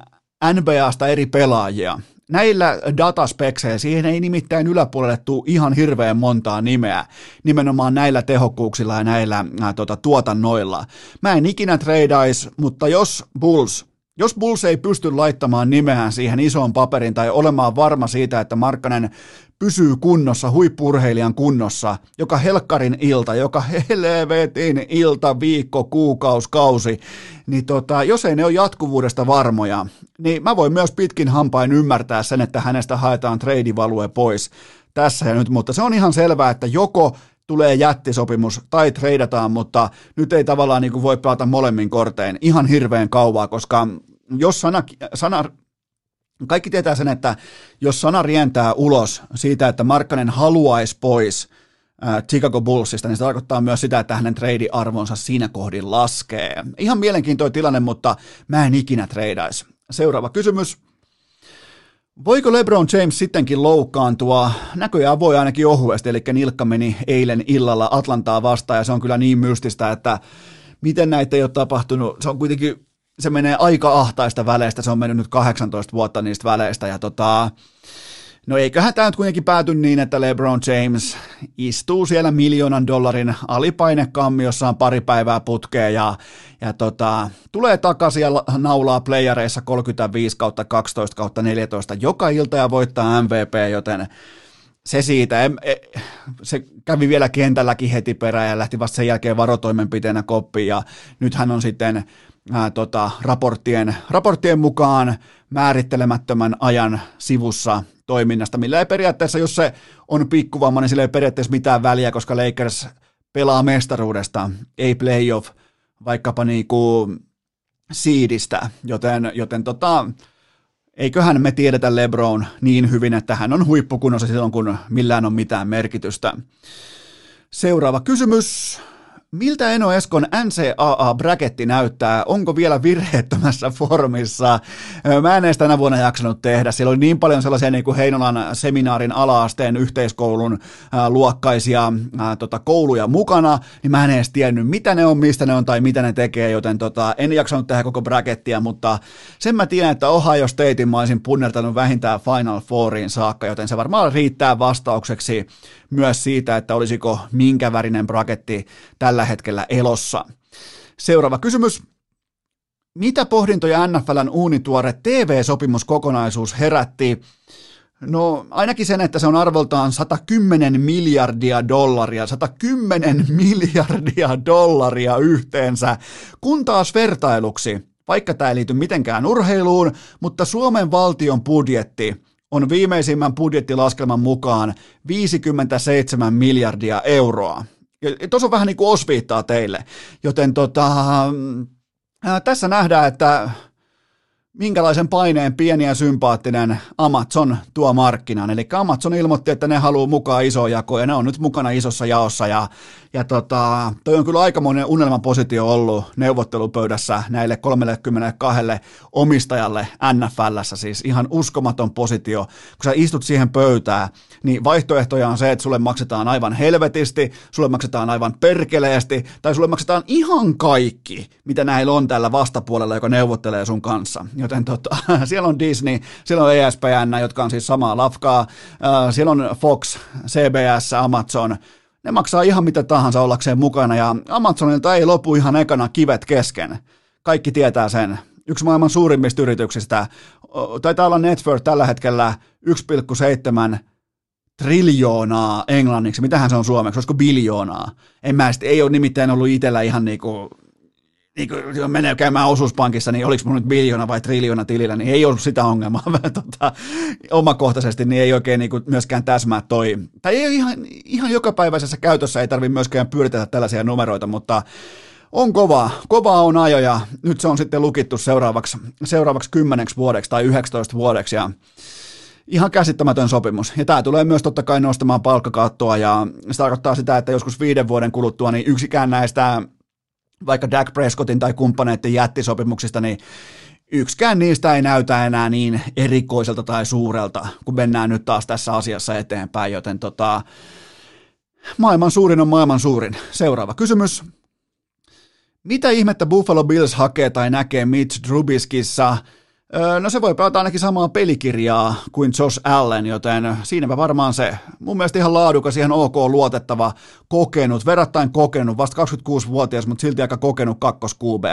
NBAsta eri pelaajia. Näillä dataspekseillä, siihen ei nimittäin yläpuolelle tule ihan hirveän montaa nimeä, nimenomaan näillä tehokkuuksilla ja näillä ää, tota, tuotannoilla. Mä en ikinä treidais, mutta jos Bulls jos Bulls ei pysty laittamaan nimeään siihen isoon paperin tai olemaan varma siitä, että Markkanen pysyy kunnossa, huippurheilijan kunnossa, joka helkkarin ilta, joka helvetin ilta, viikko, kuukaus, kausi, niin tota, jos ei ne ole jatkuvuudesta varmoja, niin mä voin myös pitkin hampain ymmärtää sen, että hänestä haetaan treidivalue pois tässä ja nyt, mutta se on ihan selvää, että joko tulee jättisopimus tai treidataan, mutta nyt ei tavallaan niin kuin voi pelata molemmin kortein ihan hirveän kauaa, koska jos sana, sana kaikki tietää sen, että jos sana rientää ulos siitä, että Markkanen haluaisi pois Chicago Bullsista, niin se tarkoittaa myös sitä, että hänen trade-arvonsa siinä kohdin laskee. Ihan mielenkiintoinen tilanne, mutta mä en ikinä treidaisi. Seuraava kysymys. Voiko LeBron James sittenkin loukkaantua? Näköjään voi ainakin ohuesti, eli nilkka meni eilen illalla Atlantaa vastaan, ja se on kyllä niin mystistä, että miten näitä ei ole tapahtunut. Se on kuitenkin se menee aika ahtaista väleistä, se on mennyt nyt 18 vuotta niistä väleistä ja tota, No eiköhän tämä nyt kuitenkin pääty niin, että LeBron James istuu siellä miljoonan dollarin alipainekammiossaan pari päivää putkeen ja, ja tota, tulee takaisin ja naulaa playareissa 35 kautta 12 kautta 14 joka ilta ja voittaa MVP, joten se siitä, se kävi vielä kentälläkin heti perään ja lähti vasta sen jälkeen varotoimenpiteenä koppiin ja nyt hän on sitten ää, tota, raporttien, raporttien mukaan määrittelemättömän ajan sivussa toiminnasta, millä ei periaatteessa, jos se on pikkuvamma, niin sillä ei periaatteessa mitään väliä, koska Lakers pelaa mestaruudesta, ei playoff, vaikkapa niinku siidistä, joten, joten tota, eiköhän me tiedetä LeBron niin hyvin, että hän on huippukunnossa silloin, kun millään on mitään merkitystä. Seuraava kysymys. Miltä Eno Eskon NCAA-braketti näyttää? Onko vielä virheettömässä formissa? Mä en edes tänä vuonna jaksanut tehdä. Siellä oli niin paljon sellaisia niin kuin Heinolan seminaarin alaasteen yhteiskoulun luokkaisia tota, kouluja mukana, niin mä en edes tiennyt, mitä ne on, mistä ne on tai mitä ne tekee, joten tota, en jaksanut tehdä koko brakettia, mutta sen mä tiedän, että Ohio Statein mä olisin punnertanut vähintään Final Fouriin saakka, joten se varmaan riittää vastaukseksi myös siitä, että olisiko minkä värinen braketti tällä hetkellä elossa. Seuraava kysymys. Mitä pohdintoja NFLn uunituore TV-sopimuskokonaisuus herätti? No ainakin sen, että se on arvoltaan 110 miljardia dollaria, 110 miljardia dollaria yhteensä, kun taas vertailuksi, vaikka tämä ei liity mitenkään urheiluun, mutta Suomen valtion budjetti on viimeisimmän budjettilaskelman mukaan 57 miljardia euroa. Tuossa on vähän niin kuin osviittaa teille, joten tota, ää, tässä nähdään, että minkälaisen paineen pieni ja sympaattinen Amazon tuo markkinaan. Eli Amazon ilmoitti, että ne haluaa mukaan iso jako ja ne on nyt mukana isossa jaossa ja, ja tota, toi on kyllä aikamoinen unelmapositio ollut neuvottelupöydässä näille 32 omistajalle NFLssä, siis ihan uskomaton positio. Kun sä istut siihen pöytään, niin vaihtoehtoja on se, että sulle maksetaan aivan helvetisti, sulle maksetaan aivan perkeleesti, tai sulle maksetaan ihan kaikki, mitä näillä on tällä vastapuolella, joka neuvottelee sun kanssa. Joten tota, siellä on Disney, siellä on ESPN, jotka on siis samaa lafkaa, äh, siellä on Fox, CBS, Amazon, ne maksaa ihan mitä tahansa ollakseen mukana, ja Amazonilta ei lopu ihan ekana kivet kesken. Kaikki tietää sen. Yksi maailman suurimmista yrityksistä, taitaa olla Network tällä hetkellä 1,7 triljoonaa englanniksi. Mitähän se on suomeksi? Olisiko biljoonaa? En mä ei ole nimittäin ollut itsellä ihan niinku niin kun menee käymään osuuspankissa, niin oliko mun nyt miljoona vai triljoona tilillä, niin ei ollut sitä ongelmaa. tota, omakohtaisesti niin ei oikein niin myöskään täsmää toi. Tai ei ihan, ihan jokapäiväisessä käytössä ei tarvitse myöskään pyöritetä tällaisia numeroita, mutta on kova. Kova on ajo ja nyt se on sitten lukittu seuraavaksi, seuraavaksi kymmeneksi vuodeksi tai 19 vuodeksi ja ihan käsittämätön sopimus. Ja tämä tulee myös totta kai nostamaan palkkakattoa ja se tarkoittaa sitä, että joskus viiden vuoden kuluttua niin yksikään näistä vaikka Dak Prescottin tai kumppaneiden jättisopimuksista, niin yksikään niistä ei näytä enää niin erikoiselta tai suurelta, kun mennään nyt taas tässä asiassa eteenpäin, joten tota, maailman suurin on maailman suurin. Seuraava kysymys. Mitä ihmettä Buffalo Bills hakee tai näkee Mitch Trubiskissa – No se voi pelata ainakin samaa pelikirjaa kuin Josh Allen, joten siinäpä varmaan se. Mun mielestä ihan laadukas, ihan ok, luotettava, kokenut, verrattain kokenut, vasta 26-vuotias, mutta silti aika kokenut kakkos QB.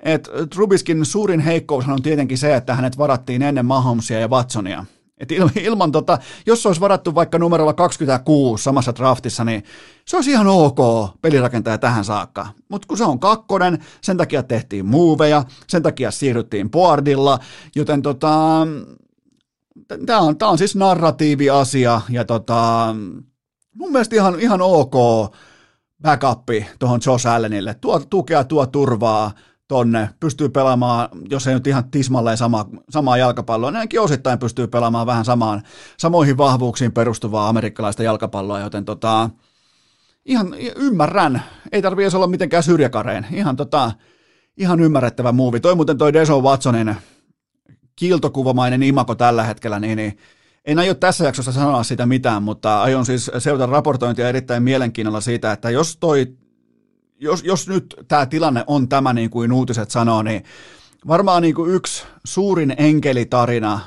Et Trubiskin suurin heikkous on tietenkin se, että hänet varattiin ennen Mahomesia ja Watsonia. Et ilman, ilman tota, jos se olisi varattu vaikka numerolla 26 samassa draftissa, niin se olisi ihan ok pelirakentaja tähän saakka. Mutta kun se on kakkonen, sen takia tehtiin muuveja, sen takia siirryttiin boardilla, joten tota, tämä on, on siis narratiiviasia ja tota, mun mielestä ihan, ihan ok backupi tuohon Josh Allenille. Tuo tukea, tuo turvaa, tonne, pystyy pelaamaan, jos ei nyt ihan tismalleen sama, samaa jalkapalloa, niin ainakin osittain pystyy pelaamaan vähän samaan, samoihin vahvuuksiin perustuvaa amerikkalaista jalkapalloa, joten tota, ihan ymmärrän, ei tarvitse olla mitenkään syrjäkareen, ihan, tota, ihan ymmärrettävä muuvi. Toi muuten toi Deso Watsonin kiiltokuvamainen imako tällä hetkellä, niin, niin en aio tässä jaksossa sanoa sitä mitään, mutta aion siis seurata raportointia erittäin mielenkiinnolla siitä, että jos toi jos, jos nyt tämä tilanne on tämä, niin kuin uutiset sanoo, niin varmaan niin kuin yksi suurin enkelitarina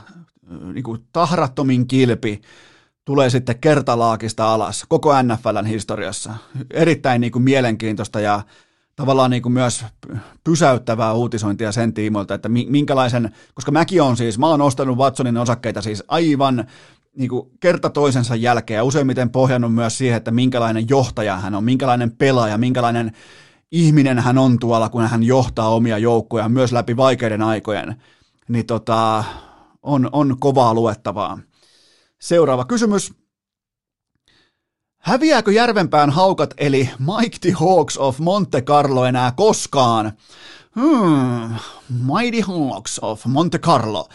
niin kuin tahrattomin kilpi tulee sitten kertalaakista alas koko NFLn historiassa. Erittäin niin kuin mielenkiintoista ja tavallaan niin kuin myös pysäyttävää uutisointia sen tiimoilta, että minkälaisen, koska mäkin on siis, mä oon ostanut Watsonin osakkeita siis aivan niin kuin kerta toisensa jälkeen ja useimmiten pohjannut myös siihen, että minkälainen johtaja hän on, minkälainen pelaaja, minkälainen ihminen hän on tuolla, kun hän johtaa omia joukkoja myös läpi vaikeiden aikojen, niin tota, on, on kovaa luettavaa. Seuraava kysymys. Häviääkö Järvenpään haukat eli Mike the Hawks of Monte Carlo enää koskaan? Hmm, Mighty Hawks of Monte Carlo.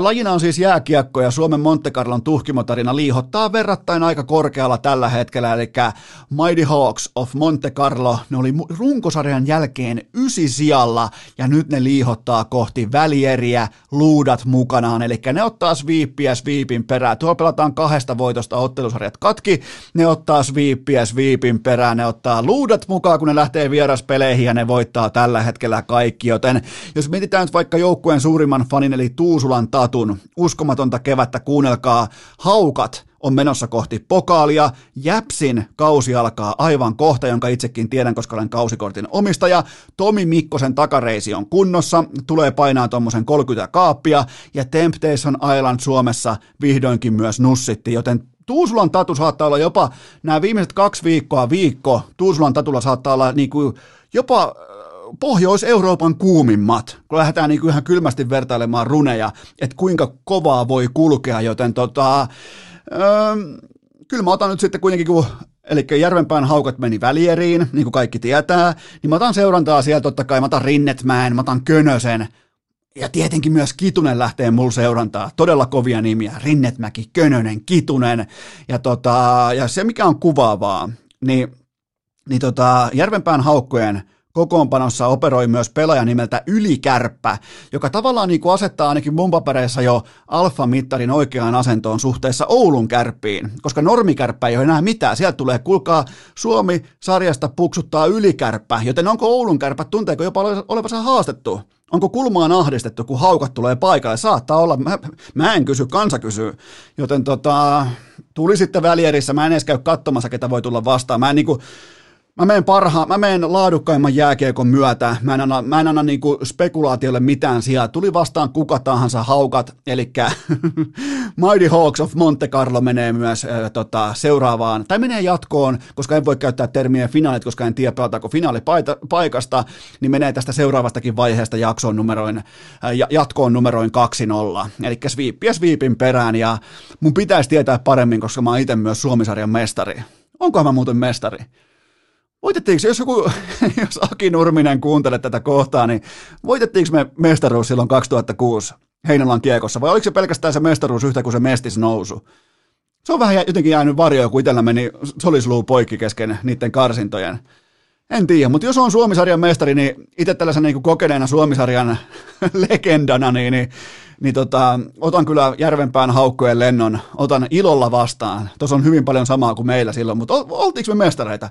Lajina on siis jääkiekko ja Suomen Monte Carlon tuhkimotarina liihottaa verrattain aika korkealla tällä hetkellä, eli Mighty Hawks of Monte Carlo, ne oli runkosarjan jälkeen ysi sijalla ja nyt ne liihottaa kohti välieriä, luudat mukanaan, eli ne ottaa sviippiä sviipin perään. Tuolla pelataan kahdesta voitosta ottelusarjat katki, ne ottaa sviippiä sviipin perään, ne ottaa luudat mukaan, kun ne lähtee vieraspeleihin ja ne voittaa tällä hetkellä kaikki, joten jos mietitään nyt vaikka joukkueen suurimman fanin eli Tuusulan Tatun uskomatonta kevättä, kuunnelkaa, haukat on menossa kohti pokaalia. Jäpsin kausi alkaa aivan kohta, jonka itsekin tiedän, koska olen kausikortin omistaja. Tomi Mikkosen takareisi on kunnossa, tulee painaa tuommoisen 30 kaappia, ja Temptation Island Suomessa vihdoinkin myös nussitti, joten Tuusulan tatu saattaa olla jopa nämä viimeiset kaksi viikkoa viikko, Tuusulan tatulla saattaa olla niin kuin jopa Pohjois-Euroopan kuumimmat, kun lähdetään niin ihan kylmästi vertailemaan runeja, että kuinka kovaa voi kulkea, joten tota, öö, kyllä mä otan nyt sitten kuitenkin, kun Eli Järvenpään haukat meni välieriin, niin kuin kaikki tietää, niin mä otan seurantaa sieltä totta kai, mä otan Rinnetmäen, mä otan Könösen, ja tietenkin myös Kitunen lähtee mulla seurantaa. Todella kovia nimiä. Rinnetmäki, Könönen, Kitunen. Ja, tota, ja se mikä on kuvaavaa, niin, niin tota, Järvenpään haukkojen – kokoonpanossa operoi myös pelaaja nimeltä Ylikärppä, joka tavallaan niin kuin asettaa ainakin mun papereissa jo alfa-mittarin oikeaan asentoon suhteessa Oulun kärppiin, koska normikärppä ei ole enää mitään. Sieltä tulee, kuulkaa, Suomi sarjasta puksuttaa Ylikärppä, joten onko Oulun kärpät, tunteeko jopa olevansa haastettu? Onko kulmaan ahdistettu, kun haukat tulee paikalle? Saattaa olla, mä, mä en kysy, kansa kysyy. Joten tota, tuli sitten välierissä, mä en edes käy katsomassa, ketä voi tulla vastaan. Mä en niinku, Mä menen, parha, mä menen laadukkaimman jääkiekon myötä, mä en anna, mä en anna niinku spekulaatiolle mitään sijaa. Tuli vastaan kuka tahansa haukat, eli Mighty Hawks of Monte Carlo menee myös äh, tota, seuraavaan, tai menee jatkoon, koska en voi käyttää termiä finaalit, koska en tiedä pelataanko finaalipaikasta, niin menee tästä seuraavastakin vaiheesta jaksoon numeroin, äh, jatkoon numeroin 2-0. Eli sviippiä sviipin perään, ja mun pitäisi tietää paremmin, koska mä oon itse myös Suomisarjan mestari. Onkohan mä muuten mestari? Voitettiinko, jos joku, jos Aki Nurminen kuuntelee tätä kohtaa, niin voitettiinko me mestaruus silloin 2006 Heinolan kiekossa, vai oliko se pelkästään se mestaruus yhtä kuin se mestis nousu? Se on vähän jotenkin jäänyt varjoa, kun itsellä meni solisluu poikki kesken niiden karsintojen. En tiedä, mutta jos on Suomisarjan mestari, niin itse tällaisen niin kokeneena Suomisarjan legendana, niin, niin, niin tota, otan kyllä Järvenpään haukkojen lennon, otan ilolla vastaan. Tuossa on hyvin paljon samaa kuin meillä silloin, mutta oltiinko me mestareita?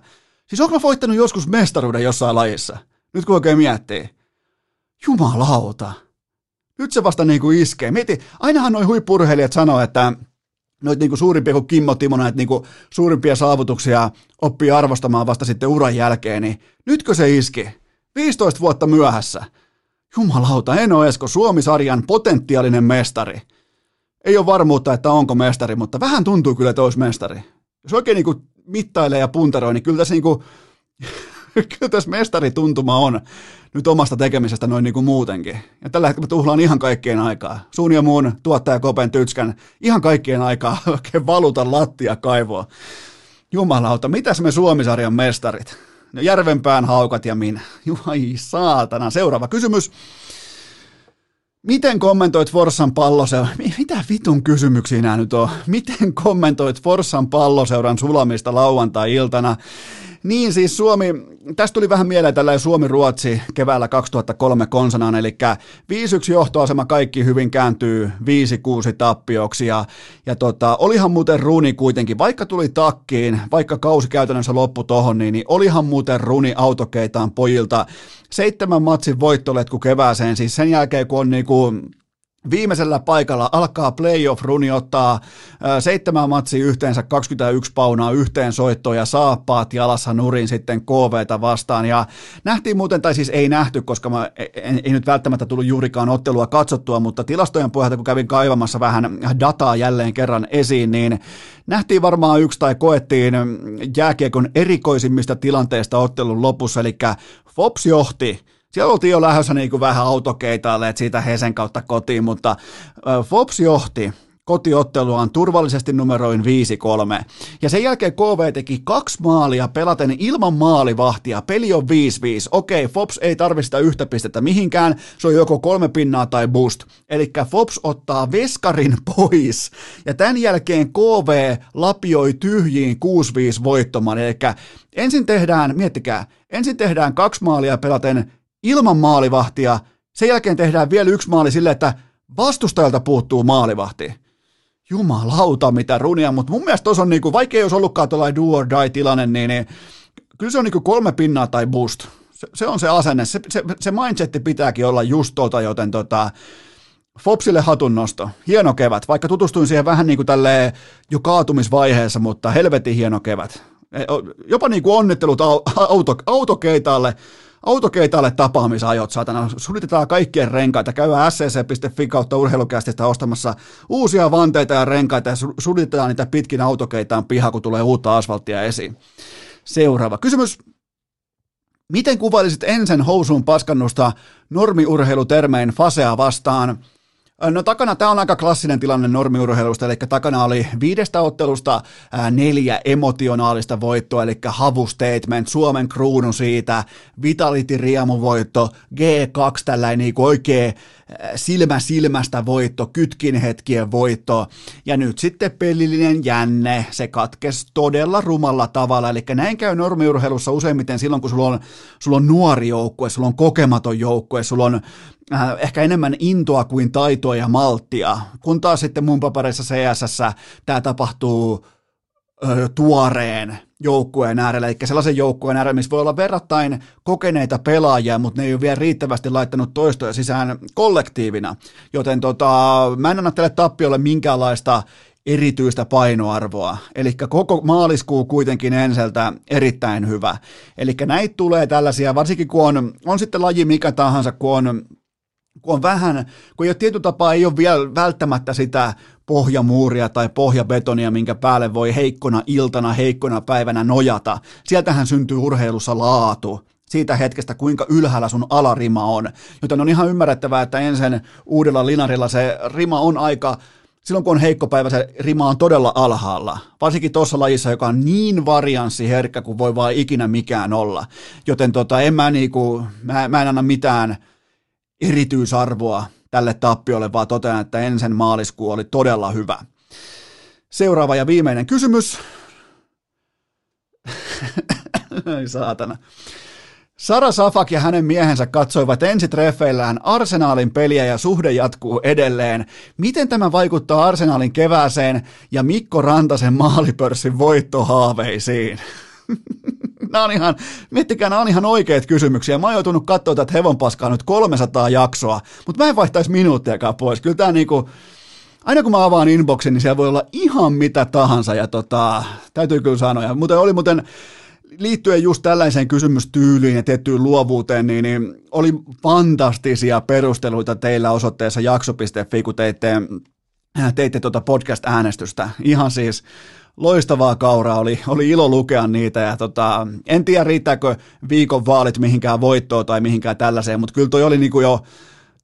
Siis onko mä voittanut joskus mestaruuden jossain lajissa? Nyt kun oikein miettii. Jumalauta. Nyt se vasta niin kuin iskee. Mieti, ainahan noin huippurheilijat sanoo, että noita niin kuin suurimpia kuin Kimmo Timonen, että niin kuin suurimpia saavutuksia oppii arvostamaan vasta sitten uran jälkeen, niin nytkö se iski? 15 vuotta myöhässä. Jumalauta, Eno Esko, Suomi-sarjan potentiaalinen mestari. Ei ole varmuutta, että onko mestari, mutta vähän tuntuu kyllä, että olisi mestari. Jos oikein niin kuin mittailee ja punteroi, niin kyllä tässä, niin kuin, kyllä tässä mestarituntuma on nyt omasta tekemisestä noin niin kuin muutenkin. Ja tällä hetkellä tuhlaan ihan kaikkien aikaa. Suun ja muun tuottaja Kopen Tytskän ihan kaikkien aikaa oikein valuta lattia kaivoa. Jumalauta, mitäs me Suomisarjan mestarit? No Järvenpään haukat ja minä. Juai saatana. Seuraava kysymys. Miten kommentoit Forssan palloseuran, mitä vitun kysymyksiä nämä nyt on? Miten kommentoit Forssan palloseuran sulamista lauantai-iltana? Niin siis Suomi, tästä tuli vähän mieleen tällainen Suomi-Ruotsi keväällä 2003 konsanaan, eli 5-1 johtoasema kaikki hyvin kääntyy 5-6 tappioksi, ja, ja tota, olihan muuten runi kuitenkin, vaikka tuli takkiin, vaikka kausi käytännössä loppu tohon, niin, niin olihan muuten runi autokeitaan pojilta, seitsemän matsin voittoletku kevääseen, siis sen jälkeen kun on niinku viimeisellä paikalla alkaa playoff-runi ottaa seitsemän matsia yhteensä 21 paunaa yhteen soittoon ja saappaat jalassa nurin sitten KVtä vastaan. Ja nähtiin muuten, tai siis ei nähty, koska mä en, ei nyt välttämättä tullut juurikaan ottelua katsottua, mutta tilastojen pohjalta, kun kävin kaivamassa vähän dataa jälleen kerran esiin, niin nähtiin varmaan yksi tai koettiin jääkiekon erikoisimmista tilanteista ottelun lopussa, eli Fops johti siellä oltiin jo lähdössä niin kuin vähän autokeitaalle, että siitä Hesen kautta kotiin, mutta Fops johti kotiotteluaan turvallisesti numeroin 5-3. Ja sen jälkeen KV teki kaksi maalia pelaten ilman maalivahtia. Peli on 5-5. Okei, Fops ei tarvista yhtä pistettä mihinkään. Se on joko kolme pinnaa tai boost. Eli Fops ottaa veskarin pois. Ja tämän jälkeen KV lapioi tyhjiin 6-5 voittomaan. Eli ensin tehdään, miettikää, ensin tehdään kaksi maalia pelaten ilman maalivahtia. Sen jälkeen tehdään vielä yksi maali sille, että vastustajalta puuttuu maalivahti. Jumalauta, mitä runia, mutta mun mielestä tuossa on niinku, vaikka ei olisi ollutkaan tuollainen do or die tilanne, niin, niin kyllä se on niinku kolme pinnaa tai boost. Se, se on se asenne, se, se, se mindsetti pitääkin olla just tota, joten tota, Fopsille hatunnosto. Hieno kevät, vaikka tutustuin siihen vähän niin kuin tälleen jo kaatumisvaiheessa, mutta helvetin hieno kevät. E, jopa niin kuin onnittelut auto, autokeitaalle autokeitaalle tapaamisajot, saatana, sulitetaan kaikkien renkaita, käydään scc.fi kautta urheilukästistä ostamassa uusia vanteita ja renkaita ja sulitetaan niitä pitkin autokeitaan piha, kun tulee uutta asfalttia esiin. Seuraava kysymys. Miten kuvailisit ensin housuun paskannusta normiurheilutermein fasea vastaan – No takana, tämä on aika klassinen tilanne normiurheilusta, eli takana oli viidestä ottelusta ää, neljä emotionaalista voittoa, eli havu statement, Suomen kruunu siitä, Vitality riemuvoitto, G2 tällainen niin oikein silmä silmästä voitto, kytkin hetkien voitto, ja nyt sitten pelillinen jänne, se katkesi todella rumalla tavalla, eli näin käy normiurheilussa useimmiten silloin, kun sulla on, sulla on nuori joukkue, sulla on kokematon joukkue, sulla on äh, ehkä enemmän intoa kuin taitoa ja malttia, kun taas sitten mun papereissa CSS tämä tapahtuu ö, tuoreen joukkueen äärellä, eli sellaisen joukkueen äärellä, missä voi olla verrattain kokeneita pelaajia, mutta ne ei ole vielä riittävästi laittanut toistoja sisään kollektiivina, joten tota, mä en anna tälle tappiolle minkäänlaista erityistä painoarvoa. Eli koko maaliskuu kuitenkin enseltä erittäin hyvä. Eli näitä tulee tällaisia, varsinkin kun on, on sitten laji mikä tahansa, kun on kun on vähän, kun ei ole tietyllä tapaa, ei ole vielä välttämättä sitä pohjamuuria tai pohjabetonia, minkä päälle voi heikkona iltana, heikkona päivänä nojata. Sieltähän syntyy urheilussa laatu siitä hetkestä, kuinka ylhäällä sun alarima on. Joten on ihan ymmärrettävää, että ensin uudella linarilla se rima on aika silloin kun on heikko päivä, se rima on todella alhaalla. Varsinkin tuossa lajissa, joka on niin varianssiherkkä kuin voi vaan ikinä mikään olla. Joten tota, en mä, niinku, mä, mä en anna mitään erityisarvoa tälle tappiolle, vaan totean, että ensin maaliskuu oli todella hyvä. Seuraava ja viimeinen kysymys. Ai saatana. Sara Safak ja hänen miehensä katsoivat ensitreffeillään Arsenaalin peliä ja suhde jatkuu edelleen. Miten tämä vaikuttaa Arsenaalin kevääseen ja Mikko Rantasen maalipörssin voittohaaveisiin? nämä on ihan, miettikää, nämä on ihan oikeat kysymyksiä. Mä oon joutunut katsoa tätä hevonpaskaa nyt 300 jaksoa, mutta mä en vaihtaisi minuuttiakaan pois. Kyllä tämä niinku, aina kun mä avaan inboxin, niin siellä voi olla ihan mitä tahansa, ja tota, täytyy kyllä sanoa. Muuten oli muuten, liittyen just tällaiseen kysymystyyliin ja tiettyyn luovuuteen, niin, niin oli fantastisia perusteluita teillä osoitteessa jakso.fi, kun teitte, teitte tuota podcast-äänestystä. Ihan siis loistavaa kauraa, oli, oli ilo lukea niitä ja tota, en tiedä riittääkö viikon vaalit mihinkään voittoon tai mihinkään tällaiseen, mutta kyllä toi oli niinku jo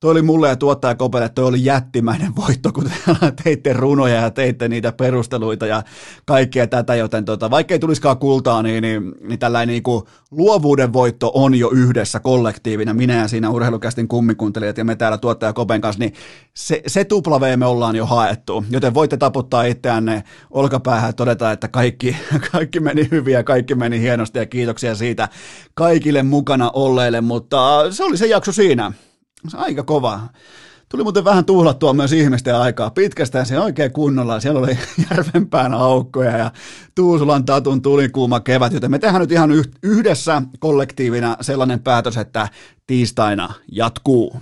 toi oli mulle ja tuottaja Kopelle, toi oli jättimäinen voitto, kun teitte runoja ja teitte niitä perusteluita ja kaikkea tätä, joten tota, vaikka ei tulisikaan kultaa, niin, niin, niin tällainen niin kuin luovuuden voitto on jo yhdessä kollektiivina, minä ja siinä urheilukästin kummikuuntelijat ja me täällä tuottaja Kopen kanssa, niin se, se tupla V me ollaan jo haettu, joten voitte taputtaa itseänne olkapäähän ja todeta, että kaikki, kaikki meni hyvin ja kaikki meni hienosti ja kiitoksia siitä kaikille mukana olleille, mutta se oli se jakso siinä. Se aika kova. Tuli muuten vähän tuhlattua myös ihmisten aikaa. Pitkästään se oikein kunnolla. Siellä oli järvenpään aukkoja ja Tuusulan tatun tulikuuma kevät, joten me tehdään nyt ihan yhdessä kollektiivina sellainen päätös, että tiistaina jatkuu.